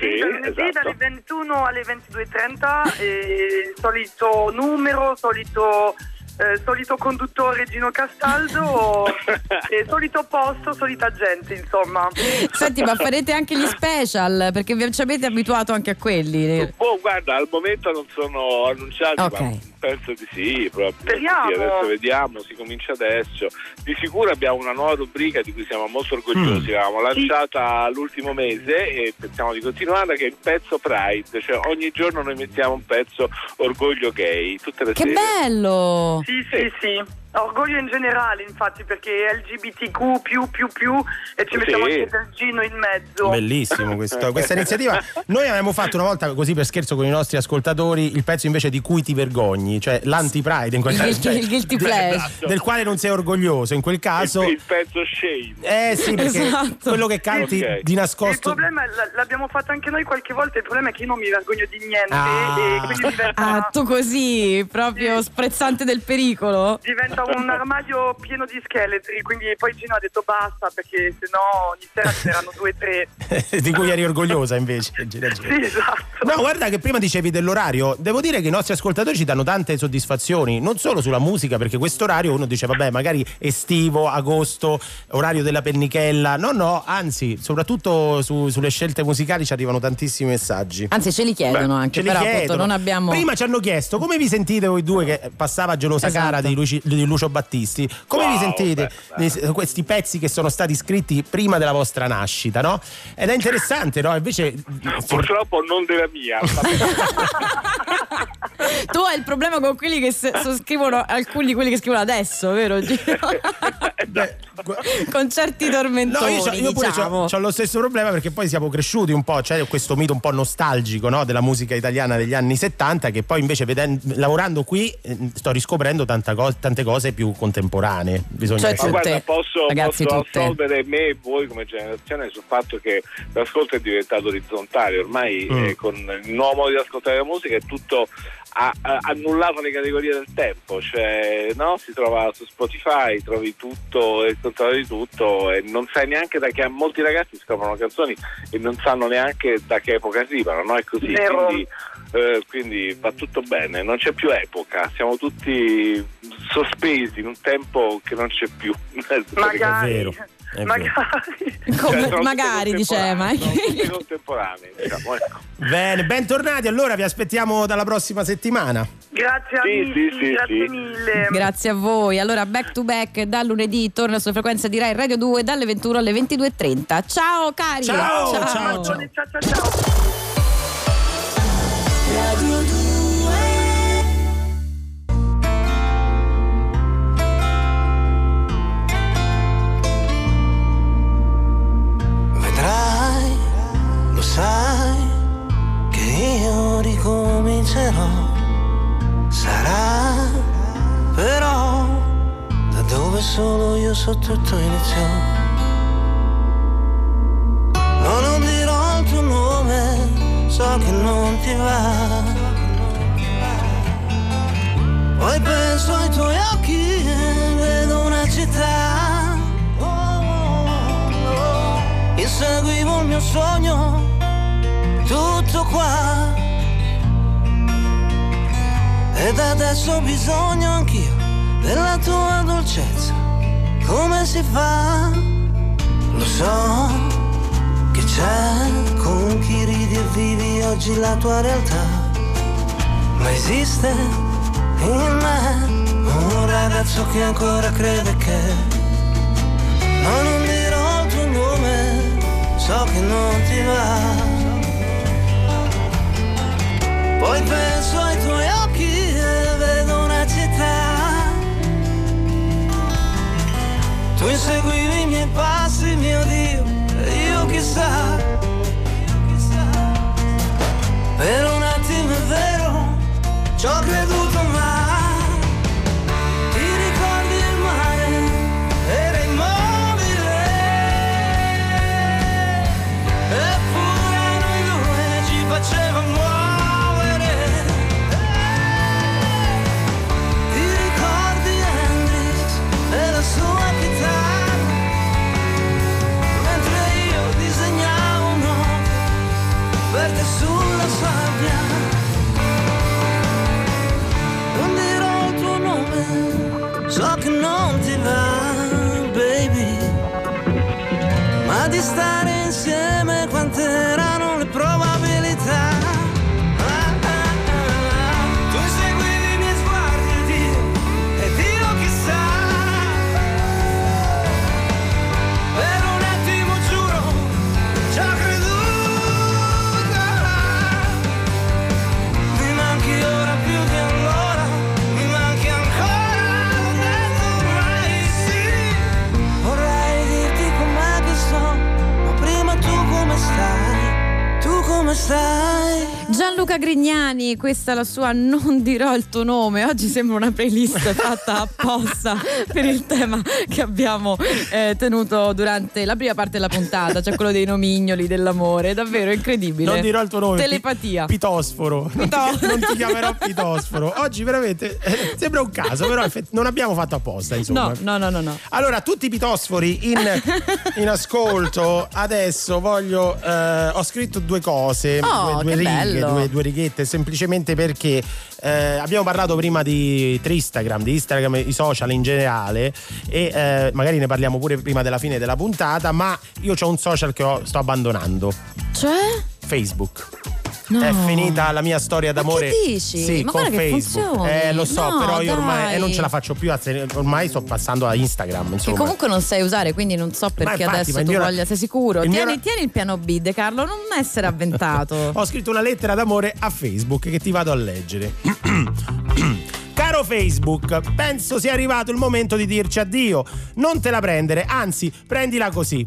Speaker 21: Sì,
Speaker 18: Da lunedì
Speaker 21: esatto.
Speaker 18: dalle 21 alle 22.30, eh, il solito numero, solito, eh, solito conduttore Gino Castaldo, eh, solito posto, solita gente, insomma.
Speaker 1: Senti, ma farete anche gli special perché vi ci avete abituato anche a quelli.
Speaker 21: Oh, guarda, al momento non sono annunciati,
Speaker 1: Ok.
Speaker 21: ma penso di sì, proprio.
Speaker 18: Speriamo.
Speaker 21: Sì, adesso vediamo, si comincia adesso. Di sicuro abbiamo una nuova rubrica di cui siamo molto orgogliosi.
Speaker 2: Mm.
Speaker 21: L'abbiamo lanciata l'ultimo mese e pensiamo di continuare, che è il pezzo Pride, cioè ogni giorno noi mettiamo un pezzo orgoglio gay, tutte le
Speaker 1: Che
Speaker 21: sere.
Speaker 1: bello!
Speaker 18: Sì, sì, sì. Orgoglio in generale, infatti, perché LGBTQ più più più e ci mettiamo
Speaker 21: Sì.
Speaker 18: anche del Gino in mezzo.
Speaker 2: Bellissimo questo- questa iniziativa. Noi avevamo fatto una volta così per scherzo con i nostri ascoltatori il pezzo invece di cui ti vergogni, cioè l'anti-pride in quel
Speaker 1: Il
Speaker 2: caso. cioè,
Speaker 1: il guilty pleasure.
Speaker 2: Del quale non sei orgoglioso. In quel caso.
Speaker 21: Il, il pezzo shame.
Speaker 2: Eh sì, perché
Speaker 1: Esatto.
Speaker 2: quello che canti
Speaker 21: Ok.
Speaker 2: di
Speaker 18: Il
Speaker 2: nascosto.
Speaker 18: problema è, l'abbiamo fatto anche noi qualche volta, il problema è che io non mi vergogno di niente
Speaker 2: Ah.
Speaker 18: e quindi diventa,
Speaker 1: Ah, tu così, proprio sprezzante del pericolo?
Speaker 18: diventa un armadio pieno di scheletri, quindi poi Gino ha detto basta perché sennò ogni sera ce n'erano due o tre.
Speaker 2: di cui eri orgogliosa invece. Gira, gira.
Speaker 18: Sì, esatto.
Speaker 2: No, guarda che prima dicevi dell'orario, devo dire che i nostri ascoltatori ci danno tante soddisfazioni, non solo sulla musica, perché questo orario uno dice vabbè magari estivo, agosto, orario della pennichella, no no, anzi soprattutto su- sulle scelte musicali ci arrivano tantissimi messaggi.
Speaker 1: Anzi, ce li chiedono anche,
Speaker 2: Ce li
Speaker 1: però appunto
Speaker 2: chiedono.
Speaker 1: non abbiamo.
Speaker 2: Prima ci hanno chiesto come vi sentite voi due che passava gelosa
Speaker 1: Esatto.
Speaker 2: cara di, Luci- di Lucio Battisti. Come vi
Speaker 21: Wow,
Speaker 2: sentite
Speaker 21: beh,
Speaker 2: questi pezzi che sono stati scritti prima della vostra nascita, no? Ed è interessante, no? Invece
Speaker 21: Purtroppo non della mia.
Speaker 1: Tu hai il problema con quelli che scrivono, alcuni di quelli che scrivono adesso, vero Gino? con certi
Speaker 2: No,
Speaker 1: tormentoni,
Speaker 2: io, c'ho- io pure
Speaker 1: diciamo.
Speaker 2: ho lo stesso problema perché poi siamo cresciuti un po', c'è questo mito un po' nostalgico no, della musica italiana degli anni 70 che poi invece veden- lavorando qui eh, sto riscoprendo tante cose più contemporanee. Bisogna
Speaker 1: Cioè,
Speaker 21: Ma
Speaker 2: essere-
Speaker 21: guarda, posso,
Speaker 1: ragazzi,
Speaker 21: posso
Speaker 1: tutte.
Speaker 21: assolvere me e voi come generazione sul fatto che l'ascolto è diventato orizzontale, ormai
Speaker 2: Mm.
Speaker 21: eh, con il nuovo modo di ascoltare la musica è tutto ha, annullato le categorie del tempo, cioè no? si trova su Spotify, trovi tutto e il contrario di tutto e non sai neanche da che molti ragazzi scoprono canzoni e non sanno neanche da che epoca arrivano, no? È così, quindi, eh, quindi va tutto bene, non c'è più epoca, siamo tutti sospesi in un tempo che non c'è più.
Speaker 18: Magari.
Speaker 2: È vero, è.
Speaker 18: Magari.
Speaker 21: Cioè,
Speaker 1: magari dice Emma.
Speaker 21: contemporanee, sono tutte contemporanee, diciamo, ecco.
Speaker 2: Bene, bentornati. Allora vi aspettiamo dalla prossima settimana.
Speaker 18: Grazie
Speaker 21: Sì,
Speaker 18: amici,
Speaker 21: sì, sì,
Speaker 18: grazie
Speaker 21: sì.
Speaker 18: mille.
Speaker 1: Grazie a voi. Allora, back to back dal lunedì torna sulla frequenza di Rai Radio 2 dalle 21 alle 22.30. Ciao cari!
Speaker 2: Ciao, ciao,
Speaker 18: Ciao,
Speaker 2: ciao.
Speaker 18: ciao, ciao,
Speaker 8: Vedrai, lo sai, che io ricomincerò. Sarà però da dove solo io so tutto iniziò. Che non ti va. Poi penso ai tuoi occhi e vedo una città. Inseguivo il mio sogno, tutto qua. Ed adesso ho bisogno anch'io della tua dolcezza, come
Speaker 4: si fa, lo so c'è con chi ridi e vivi oggi la tua realtà, ma esiste in me un ragazzo che ancora crede che no, non dirò il tuo nome, so che non ti va. Poi penso ai tuoi occhi e vedo una città. Tu inseguivi i miei passi, mio Dio, io chissà. Per un attimo è vero, ci ho creduto ma
Speaker 1: Gianluca Grignani, questa è la sua Non dirò il tuo nome. Oggi sembra una playlist fatta apposta per il tema che abbiamo eh, tenuto durante la prima parte della puntata, cioè quello dei nomignoli, dell'amore. Davvero incredibile.
Speaker 2: Non dirò il tuo nome.
Speaker 1: Telepatia.
Speaker 2: Pi- Pitosforo. Non ti, non ti chiamerò Pitosforo. Oggi veramente eh, sembra un caso, però effett- non abbiamo fatto apposta, insomma.
Speaker 1: No, no, no, no, no.
Speaker 2: Allora, tutti i pitosfori in, in ascolto, adesso voglio. eh, ho scritto due cose,
Speaker 1: Oh,
Speaker 2: due, due righe, due, due righette, semplicemente perché eh, abbiamo parlato prima di Tristagram, di Instagram, i social in generale, e eh, magari ne parliamo pure prima della fine della puntata, ma io ho un social che ho- sto abbandonando.
Speaker 1: Cioè?
Speaker 2: Facebook.
Speaker 1: No.
Speaker 2: È finita la mia storia d'amore.
Speaker 1: che dici?
Speaker 2: Sì,
Speaker 1: Ma
Speaker 2: con
Speaker 1: che
Speaker 2: Facebook. Eh, lo so,
Speaker 1: No,
Speaker 2: però io ormai eh, non ce la faccio più. Ormai sto passando a Instagram.
Speaker 1: Che
Speaker 2: Insomma.
Speaker 1: comunque non sai usare, quindi non so perché
Speaker 2: infatti,
Speaker 1: adesso
Speaker 2: ma
Speaker 1: tu
Speaker 2: mio-
Speaker 1: voglia. Sei sicuro?
Speaker 2: il mio-
Speaker 1: Tieni, tieni il piano B, De Carlo, non essere avventato.
Speaker 2: Ho scritto una lettera d'amore a Facebook che ti vado a leggere. Caro Facebook, penso sia arrivato il momento di dirci addio. Non te la prendere, anzi, prendila così.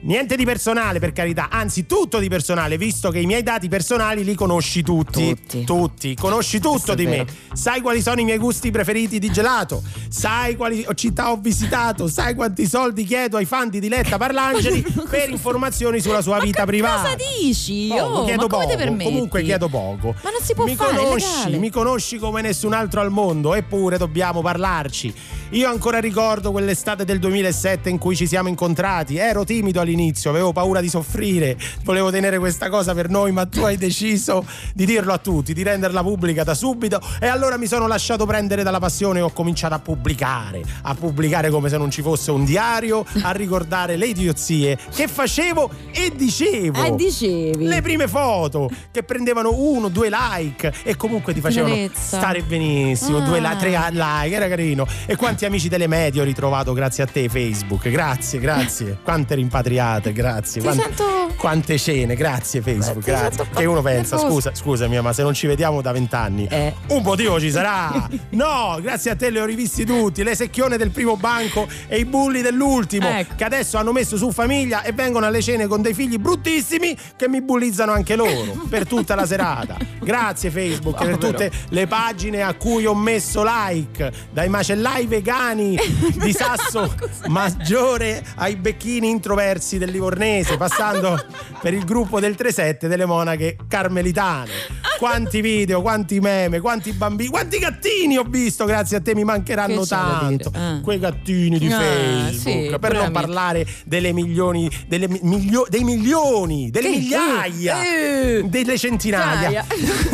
Speaker 2: Niente di personale, per carità, anzi tutto di personale, visto che i miei dati personali li conosci tutti. Tutti. Conosci tutto di me. Sai quali sono i miei gusti preferiti di gelato. Sai quali città ho visitato. Sai quanti soldi chiedo ai fan di Diletta Parlangeli per informazioni sulla sua vita privata.
Speaker 1: Cosa dici?
Speaker 2: Poco,
Speaker 1: Oh,
Speaker 2: chiedo
Speaker 1: ma
Speaker 2: poco. Comunque chiedo poco.
Speaker 1: Ma non si può
Speaker 2: mi
Speaker 1: fare,
Speaker 2: conosci, mi conosci come nessun altro al mondo, eppure dobbiamo parlarci. Io ancora ricordo quell'estate del 2007 in cui ci siamo incontrati. Ero timido all'inizio, avevo paura di soffrire, volevo tenere questa cosa per noi, ma tu hai deciso di dirlo a tutti, di renderla pubblica da subito e allora mi sono lasciato prendere dalla passione e ho cominciato a pubblicare, a pubblicare come se non ci fosse un diario, a ricordare le idiozie che facevo e dicevo.
Speaker 1: Eh, dicevi.
Speaker 2: Le prime foto che prendevano uno, due like e comunque ti facevano
Speaker 1: Tenerezza.
Speaker 2: stare benissimo,
Speaker 1: Ah.
Speaker 2: due tre like, era carino. E quanti amici delle medie ho ritrovato grazie a te Facebook. Grazie, grazie. Quante rimpatriate, grazie. Quante,
Speaker 1: sento-
Speaker 2: quante cene, grazie Facebook,
Speaker 1: ti
Speaker 2: grazie.
Speaker 1: sento
Speaker 2: Che uno pensa, scusa, scusami, ma se non ci vediamo da vent'anni,
Speaker 1: Eh.
Speaker 2: un motivo ci sarà. No, grazie a te li ho rivisti tutti, le secchione del primo banco e i bulli dell'ultimo,
Speaker 1: Ecco.
Speaker 2: che adesso hanno messo su famiglia e vengono alle cene con dei figli bruttissimi che mi bullizzano anche loro per tutta la serata. Grazie Facebook per
Speaker 1: Povero.
Speaker 2: tutte le pagine a cui ho messo like, dai macellai vegani di Sasso Maggiore ai becchini introversi del Livornese, passando per il gruppo del 37 delle monache carmelitane. Quanti video, quanti meme, quanti bambini, quanti gattini ho visto, grazie a te mi mancheranno tanto.
Speaker 1: Ah.
Speaker 2: Quei gattini di
Speaker 1: Ah,
Speaker 2: Facebook,
Speaker 1: sì,
Speaker 2: per non parlare delle milioni, delle mi- milio- dei milioni, delle
Speaker 1: Che?
Speaker 2: migliaia,
Speaker 1: Eh.
Speaker 2: delle centinaia.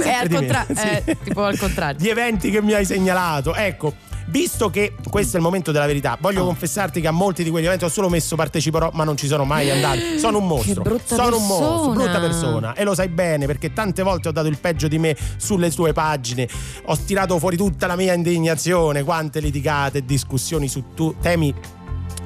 Speaker 1: È al contra-
Speaker 2: sì.
Speaker 1: eh, tipo al contrario.
Speaker 2: Di eventi che mi hai segnalato. Ecco, visto che questo è il momento della verità, voglio
Speaker 1: Oh.
Speaker 2: confessarti che a molti di quegli eventi ho solo messo parteciperò, ma non ci sono mai andato. Sono un mostro.
Speaker 1: brutta
Speaker 2: sono un mostro,
Speaker 1: persona.
Speaker 2: brutta persona. E lo sai bene perché tante volte ho dato il peggio di me sulle tue pagine. Ho tirato fuori tutta la mia indignazione, quante litigate e discussioni su tu- temi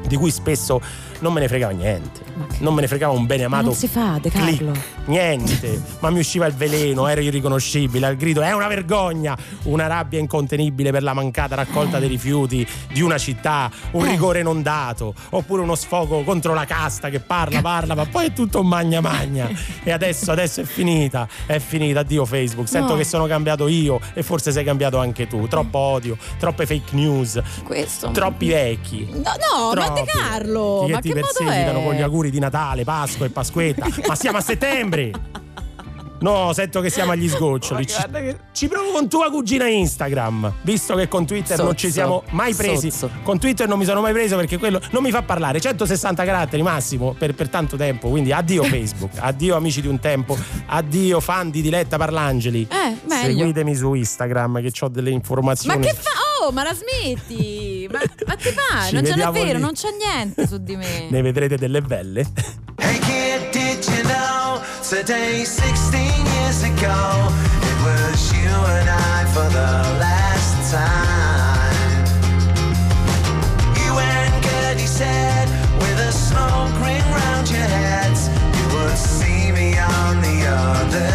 Speaker 2: di cui spesso non me ne fregava niente. Non me ne fregava un bene
Speaker 1: Ma
Speaker 2: amato
Speaker 1: non si fa, De Carlo.
Speaker 2: Niente, ma mi usciva il veleno, ero irriconoscibile. Al grido è una vergogna, una rabbia incontenibile per la mancata raccolta dei rifiuti di una città, un
Speaker 1: Eh.
Speaker 2: rigore non dato, oppure uno sfogo contro la casta che parla, parla, ma poi è tutto un magna magna. E adesso, adesso è finita, è finita. Addio Facebook. Sento
Speaker 1: No.
Speaker 2: che sono cambiato io e forse sei cambiato anche tu. Troppo odio, troppe fake news,
Speaker 1: Questo.
Speaker 2: troppi vecchi.
Speaker 1: No, no, ma De
Speaker 2: Troppi.
Speaker 1: Carlo, ma che
Speaker 2: perseguitano
Speaker 1: è?
Speaker 2: con gli auguri di Natale, Pasqua e Pasquetta. ma siamo a settembre! No, sento che siamo agli sgoccioli. Ci, ci provo con tua cugina Instagram, visto che con Twitter non ci
Speaker 1: Sozzo.
Speaker 2: siamo mai presi.
Speaker 1: Sozzo.
Speaker 2: Con Twitter non mi sono mai preso perché quello non mi fa parlare. 160 caratteri massimo per, per tanto tempo. Quindi addio Facebook, addio amici di un tempo, addio fan di Diletta Parlangeli.
Speaker 1: Eh, meglio.
Speaker 2: Seguitemi su Instagram che ho delle informazioni.
Speaker 1: Ma che fa? Oh, ma la smetti! Ma, ma ti pare?
Speaker 2: Ci
Speaker 1: Non ce n'è
Speaker 2: vediamo
Speaker 1: vero,
Speaker 2: lì.
Speaker 1: non c'è niente su di me.
Speaker 2: Ne vedrete delle belle.
Speaker 12: Hey kid, did you know today, 16 years ago, it was you and I for the last time? You and Gertie said, with a smoke ring round your heads, you would see me on the other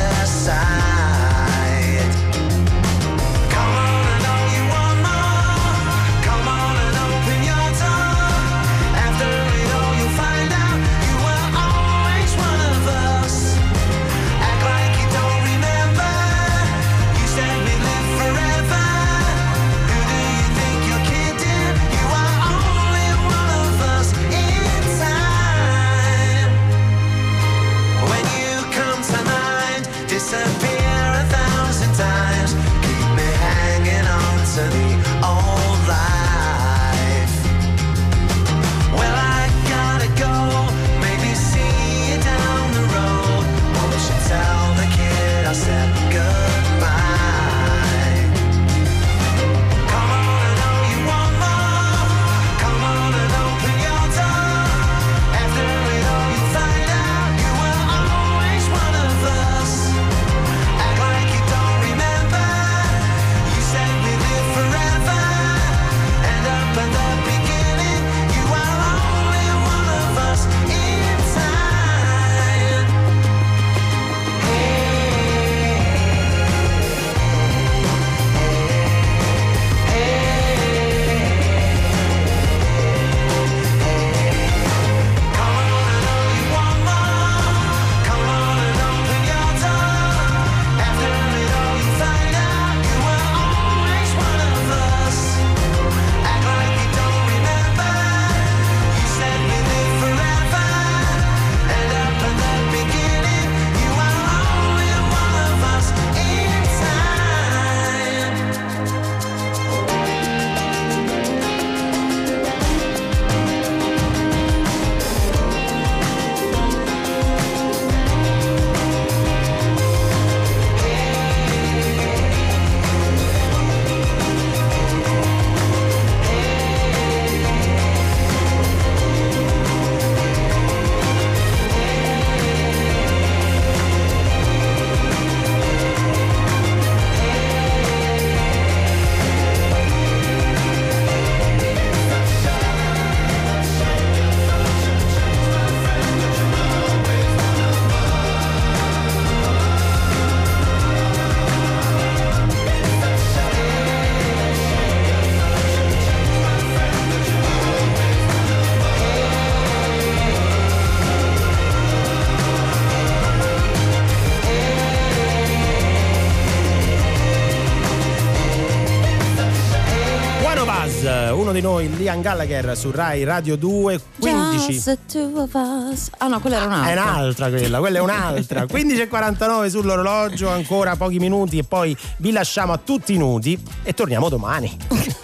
Speaker 2: di noi, Liam Gallagher su Rai Radio 2, 15.
Speaker 1: Just the two of us. Ah no, quella era un'altra.
Speaker 2: È un'altra quella, quella è un'altra. 15.49 sull'orologio, ancora pochi minuti e poi vi lasciamo a tutti nudi e torniamo domani.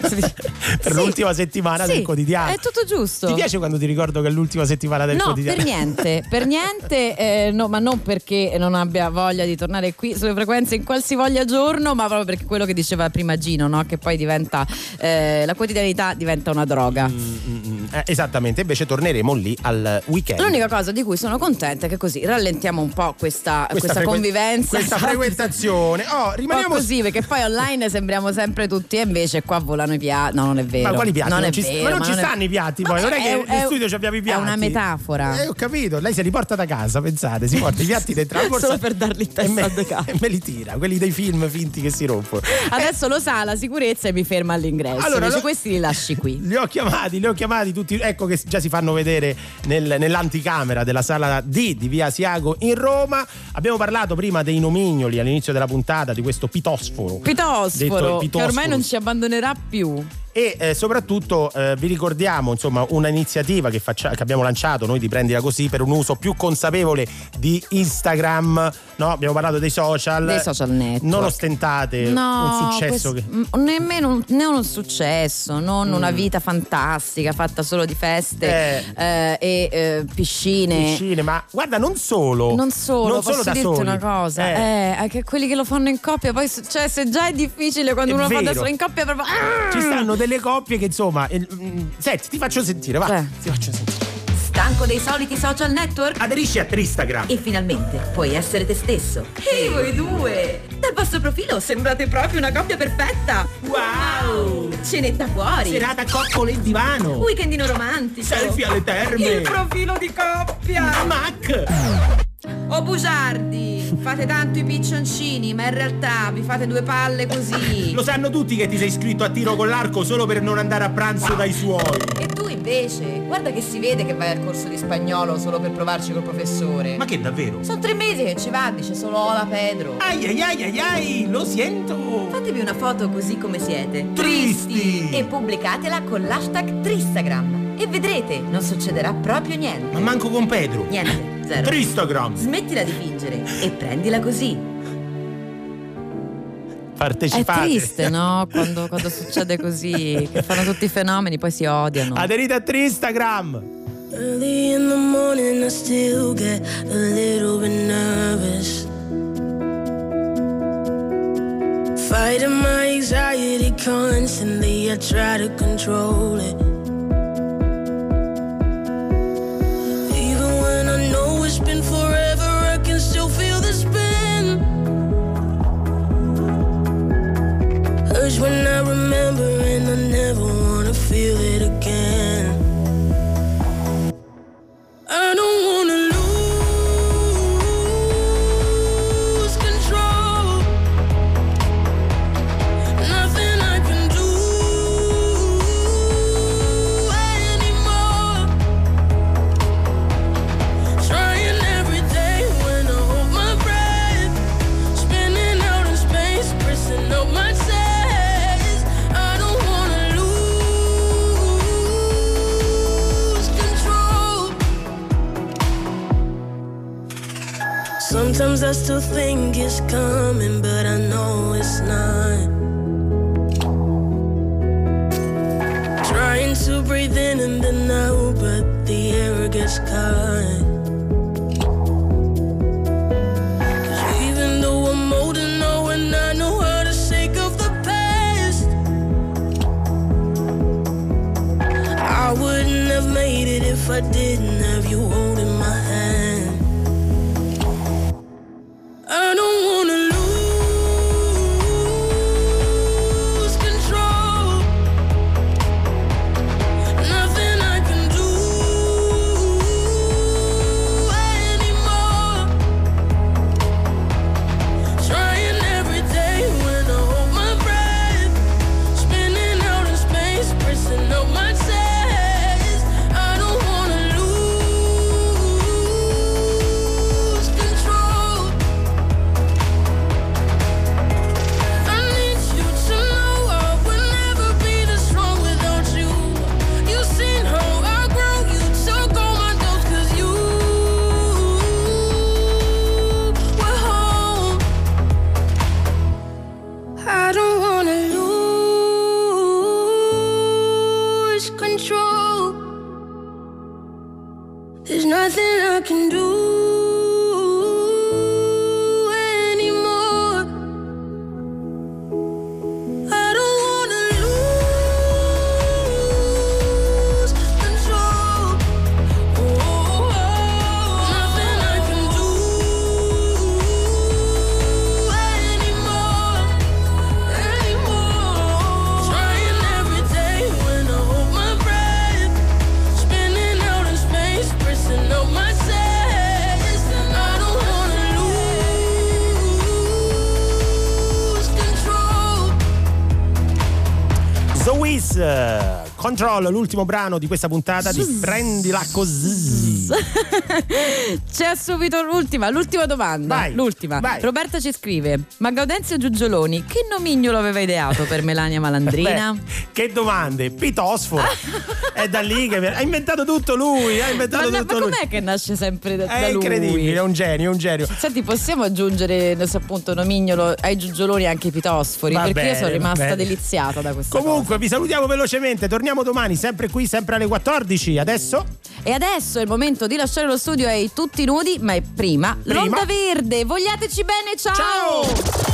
Speaker 2: per
Speaker 1: Sì.
Speaker 2: l'ultima settimana del
Speaker 1: Sì,
Speaker 2: quotidiano.
Speaker 1: È tutto giusto.
Speaker 2: Ti piace quando ti ricordo che è l'ultima settimana del
Speaker 1: no,
Speaker 2: quotidiano?
Speaker 1: per niente, per niente, eh, no, ma non perché non abbia voglia di tornare qui sulle frequenze in qualsivoglia giorno, ma proprio perché quello che diceva prima Gino, no? che poi diventa eh, la quotidianità diventa una droga.
Speaker 2: Mm, eh, esattamente, invece torneremo lì al weekend.
Speaker 1: L'unica cosa di cui sono contenta è che così rallentiamo un po' questa, questa,
Speaker 2: frequen-
Speaker 1: convivenza.
Speaker 2: questa frequentazione. Oh, rimaniamo
Speaker 1: così perché poi online sembriamo sempre tutti e invece qua volano i piatti. No, non è vero.
Speaker 2: Ma quali piatti?
Speaker 1: Non,
Speaker 2: Non
Speaker 1: è
Speaker 2: ci-
Speaker 1: vero,
Speaker 2: ma non ci
Speaker 1: è-
Speaker 2: stanno i piatti poi,
Speaker 1: Ma
Speaker 2: non è che
Speaker 1: è-
Speaker 2: in
Speaker 1: è-
Speaker 2: studio ci abbiamo i
Speaker 1: È
Speaker 2: piatti.
Speaker 1: una metafora.
Speaker 2: Eh, ho capito, lei se li porta da casa, pensate, si porta i piatti dentro la borsa
Speaker 1: Solo per darli in testa
Speaker 2: me, e me li tira, quelli dei film finti che si rompono.
Speaker 1: Adesso lo sa la sicurezza e mi ferma all'ingresso.
Speaker 2: Allora,
Speaker 1: Dice,
Speaker 2: lo-
Speaker 1: questi li lasci qui.
Speaker 2: Li ho chiamati, li ho chiamati tutti, ecco che già si fanno vedere nel- nell'anticamera della sala D di Via Asiago in Roma. Abbiamo parlato prima dei nomignoli all'inizio della puntata di questo pitosforo. Detto
Speaker 1: Pitosforo, che ormai non ci abbandonerà più.
Speaker 2: E eh, soprattutto eh, vi ricordiamo insomma una iniziativa che, faccia- che abbiamo lanciato noi di Prendila Così per un uso più consapevole di Instagram. No? Abbiamo parlato dei social.
Speaker 1: Dei social network.
Speaker 2: Non ostentate
Speaker 1: No,
Speaker 2: un successo
Speaker 1: questo-
Speaker 2: che.
Speaker 1: nemmeno un, né un successo, non
Speaker 2: Mm.
Speaker 1: una vita fantastica fatta solo di feste eh, e eh, piscine.
Speaker 2: Piscine, ma guarda, non solo.
Speaker 1: Non solo,
Speaker 2: Non solo da
Speaker 1: dirti
Speaker 2: soli.
Speaker 1: una cosa,
Speaker 2: Eh.
Speaker 1: eh, che quelli che lo fanno in coppia, poi cioè, se già è difficile quando
Speaker 2: È
Speaker 1: uno fa da solo in coppia, proprio. ah!
Speaker 2: Ci stanno delle coppie che insomma. eh, senti, ti faccio sentire, va.
Speaker 1: Cioè.
Speaker 2: Ti faccio sentire.
Speaker 5: Stanco dei soliti social network?
Speaker 2: Aderisci a Tristagram.
Speaker 5: E finalmente puoi essere te stesso. Ehi voi due! Dal vostro profilo sembrate proprio una coppia perfetta! Wow! Cenetta fuori!
Speaker 2: Serata coccole in divano.
Speaker 5: Weekendino romantico!
Speaker 2: Selfie alle terme.
Speaker 5: Il profilo di coppia!
Speaker 2: Mac!
Speaker 1: Oh bugiardi, fate tanto i piccioncini, ma in realtà vi fate due palle così.
Speaker 2: Lo sanno tutti che ti sei iscritto a tiro con l'arco solo per non andare a pranzo dai suoi.
Speaker 1: E tu invece, guarda che si vede che vai al corso di spagnolo solo per provarci col professore.
Speaker 2: Ma che davvero?
Speaker 1: Sono tre mesi che ci va, dice solo Ola Pedro.
Speaker 2: Ai ai ai ai ai, lo sento.
Speaker 5: Fatevi una foto così come siete.
Speaker 2: Tristi.
Speaker 5: E pubblicatela con l'hashtag Tristagram. E vedrete, non succederà proprio niente.
Speaker 2: Ma manco con Pedro.
Speaker 5: Niente, zero.
Speaker 2: Tristagram.
Speaker 5: Smettila di fingere e prendila così.
Speaker 1: È
Speaker 2: Partecipate.
Speaker 1: triste, no? Quando, quando succede così, che fanno tutti i fenomeni, poi si odiano.
Speaker 2: Aderite a Tristagram.
Speaker 23: Early in the morning, I still get a little bit nervous. Fighting my anxiety constantly, I try to control it. It's been forever, I can still feel the spin. Urge when I remember, and I never wanna feel it again. I don't wanna Control,
Speaker 2: l'ultimo brano di questa puntata di Prendila così.
Speaker 1: C'è subito l'ultima, l'ultima domanda.
Speaker 2: Vai,
Speaker 1: l'ultima.
Speaker 2: vai.
Speaker 1: Roberta ci scrive: Ma Gaudenzio Giugioloni, che nomignolo aveva ideato per Melania Malandrina?
Speaker 2: Beh, che domande, Pitosforo. è da lì che ha inventato tutto lui, ha
Speaker 1: ma,
Speaker 2: inventato
Speaker 1: no,
Speaker 2: tutto
Speaker 1: ma
Speaker 2: lui.
Speaker 1: com'è che nasce sempre da, da
Speaker 2: È
Speaker 1: lui?
Speaker 2: incredibile, è un genio, è un genio.
Speaker 1: Senti, possiamo aggiungere so, appunto nomignolo ai giugioloni anche i pitosfori?
Speaker 2: Va
Speaker 1: perché io sono
Speaker 2: bene,
Speaker 1: rimasta
Speaker 2: bene.
Speaker 1: deliziata da questa
Speaker 2: Comunque, vi salutiamo velocemente. Torniamo domani, sempre qui, sempre alle 14. Adesso?
Speaker 1: E adesso è il momento di lasciare lo studio ai tutti nudi, ma è prima,
Speaker 2: Prima?
Speaker 1: l'onda verde. Vogliateci bene, ciao!
Speaker 2: Ciao!